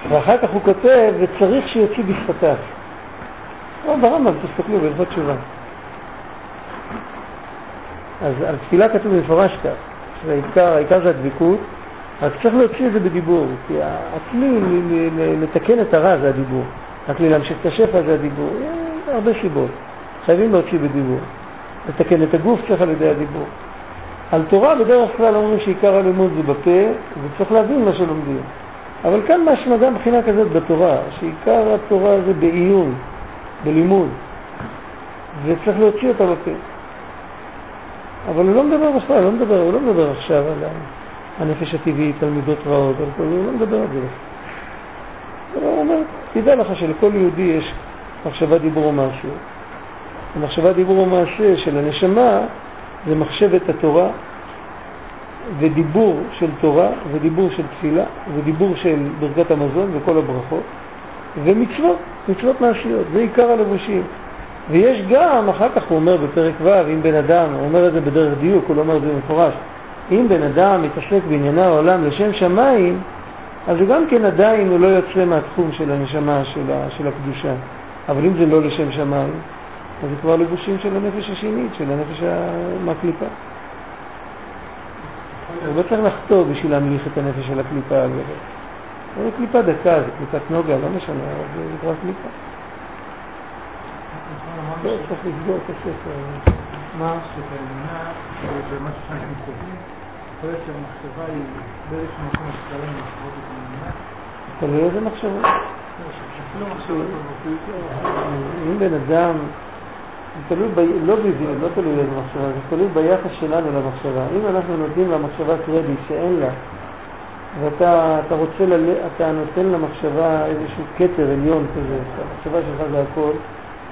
ואחר כך הוא כותב, וצריך שיוציא בשפתיו. או ברמב"ם, תסתכלו, בהלכות תשובה. אז על תפילה כתוב במפורש כך, שהעיקר, העיקר זה הדבקות, רק צריך להוציא את זה בדיבור, כי הכלי לתקן את הרע זה הדיבור, הכלי להמשיך את השפע זה הדיבור, אה, הרבה סיבות, חייבים להוציא בדיבור, לתקן את הגוף צריך על ידי הדיבור. על תורה בדרך כלל אומרים שעיקר הלימוד זה בפה, וצריך להבין מה שלומדים. אבל כאן משמע גם מבחינה כזאת בתורה, שעיקר התורה זה בעיון, בלימוד, וצריך להוציא אותה בפה. אבל הוא לא מדבר בכלל, לא מדבר, הוא לא מדבר עכשיו על הנפש הטבעית, על מידות רעות, על כל, הוא לא מדבר על זה. הוא אומר, תדע לך שלכל יהודי יש מחשבה, דיבור ומעשה. המחשבה, דיבור ומעשה של הנשמה זה מחשבת התורה ודיבור של תורה ודיבור של תפילה ודיבור של ברכת המזון וכל הברכות ומצוות, מצוות מעשיות, זה עיקר הלבושים. ויש גם, אחר כך הוא אומר בפרק ו', אם בן אדם, הוא אומר את זה בדרך דיוק, הוא לא אומר את זה במפורש, אם בן אדם מתעסק בענייני העולם לשם שמיים, אז גם כן עדיין הוא לא יוצא מהתחום של הנשמה של, ה, של הקדושה. אבל אם זה לא לשם שמיים, אז זה כבר לבושים של הנפש השנית, של הנפש ה- מהקליפה. לא צריך לחטוא בשביל להמליך את הנפש של הקליפה הזאת. זה קליפה דקה, זה קליפת נוגה, לא משנה, זה כבר קליפה. לא, צריך לסגור את הספר. מה שבאמונה, זה משהו שאנחנו קובעים, יכול להיות שהמחשבה היא באיזשהו מקום מתקרב למחשבות את האמונה. תלוי איזה מחשבות. לא. אם בן אדם, זה תלוי, ב... לא בדיוק, לא תלוי באיזה מחשבה, זה תלוי ביחס שלנו למחשבה. אם אנחנו נותנים למחשבה קרדיט שאין לה, ואתה אתה רוצה, לל... אתה נותן למחשבה איזשהו כתר עליון כזה, שהמחשבה שלך זה הכל,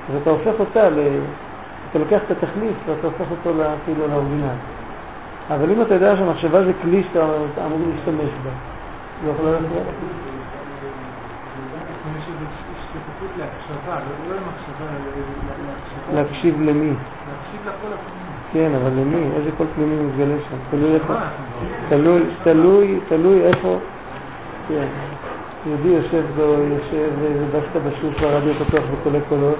אז אתה הופך אותה, ל... אתה לוקח את התחליף ואתה הופך אותו ל- כאילו לאורגינל. אבל אם אתה יודע שהמחשבה זה כלי שאתה אתה אמור להשתמש בה, לא יכול איזו שותפות להקשבה, לא לא למחשבה. להקשיב למי. להקשיב לקול הפנימי. כן, אבל למי? איזה קול פנימי מתגלה שם? תלוי איפה. מה? תלוי, תלוי, תלוי איפה. כן. יהודי יושב יושב דווקא בסוס והרדיו פתוח בקולי קולות,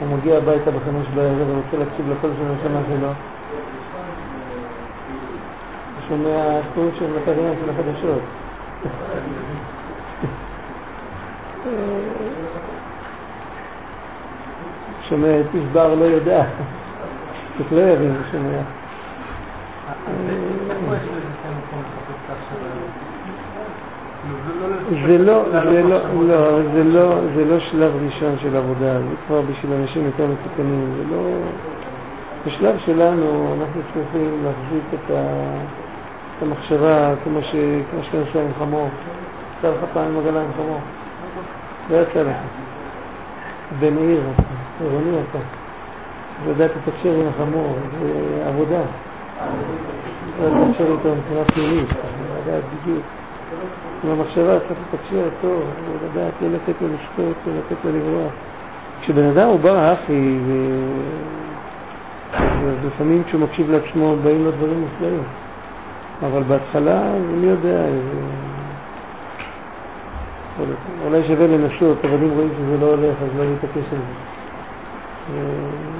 הוא מגיע הביתה בחמש בערב ורוצה להקשיב לקול של הנשמה שלו. הוא שומע קול של מטריה של החדשות. שומע את איש לא יודע. זאת לא יבין, הוא שומע. זה לא, זה לא. לא, זה לא, זה לא שלב ראשון של עבודה, זה כבר בשביל אנשים יותר מתוקנים, זה לא... בשלב שלנו אנחנו צריכים להחזיק את, ה... את המחשבה כמו ש... כמו שאתה עושה עם חמור. יצא לך פעם עם עגלה עם חמור? לא יצא לך. בן עיר עירוני אתה. לדעת לתקשר עם החמור, זה עבודה. לדעת לתקשר איתו מבחינה פנימית, לדעת בדיוק. עם המחשבה צריך לתקשר טוב, לדעת לא לתת לו לשתות, לא לתת לו לברוח. כשבן אדם הוא ברח, אז לפעמים כשהוא מקשיב לעצמו באים לו דברים מופלאים. אבל בהתחלה, מי יודע, אולי שווה לנסות, אבל אם רואים שזה לא הולך, אז לא להתעקש על זה. うん。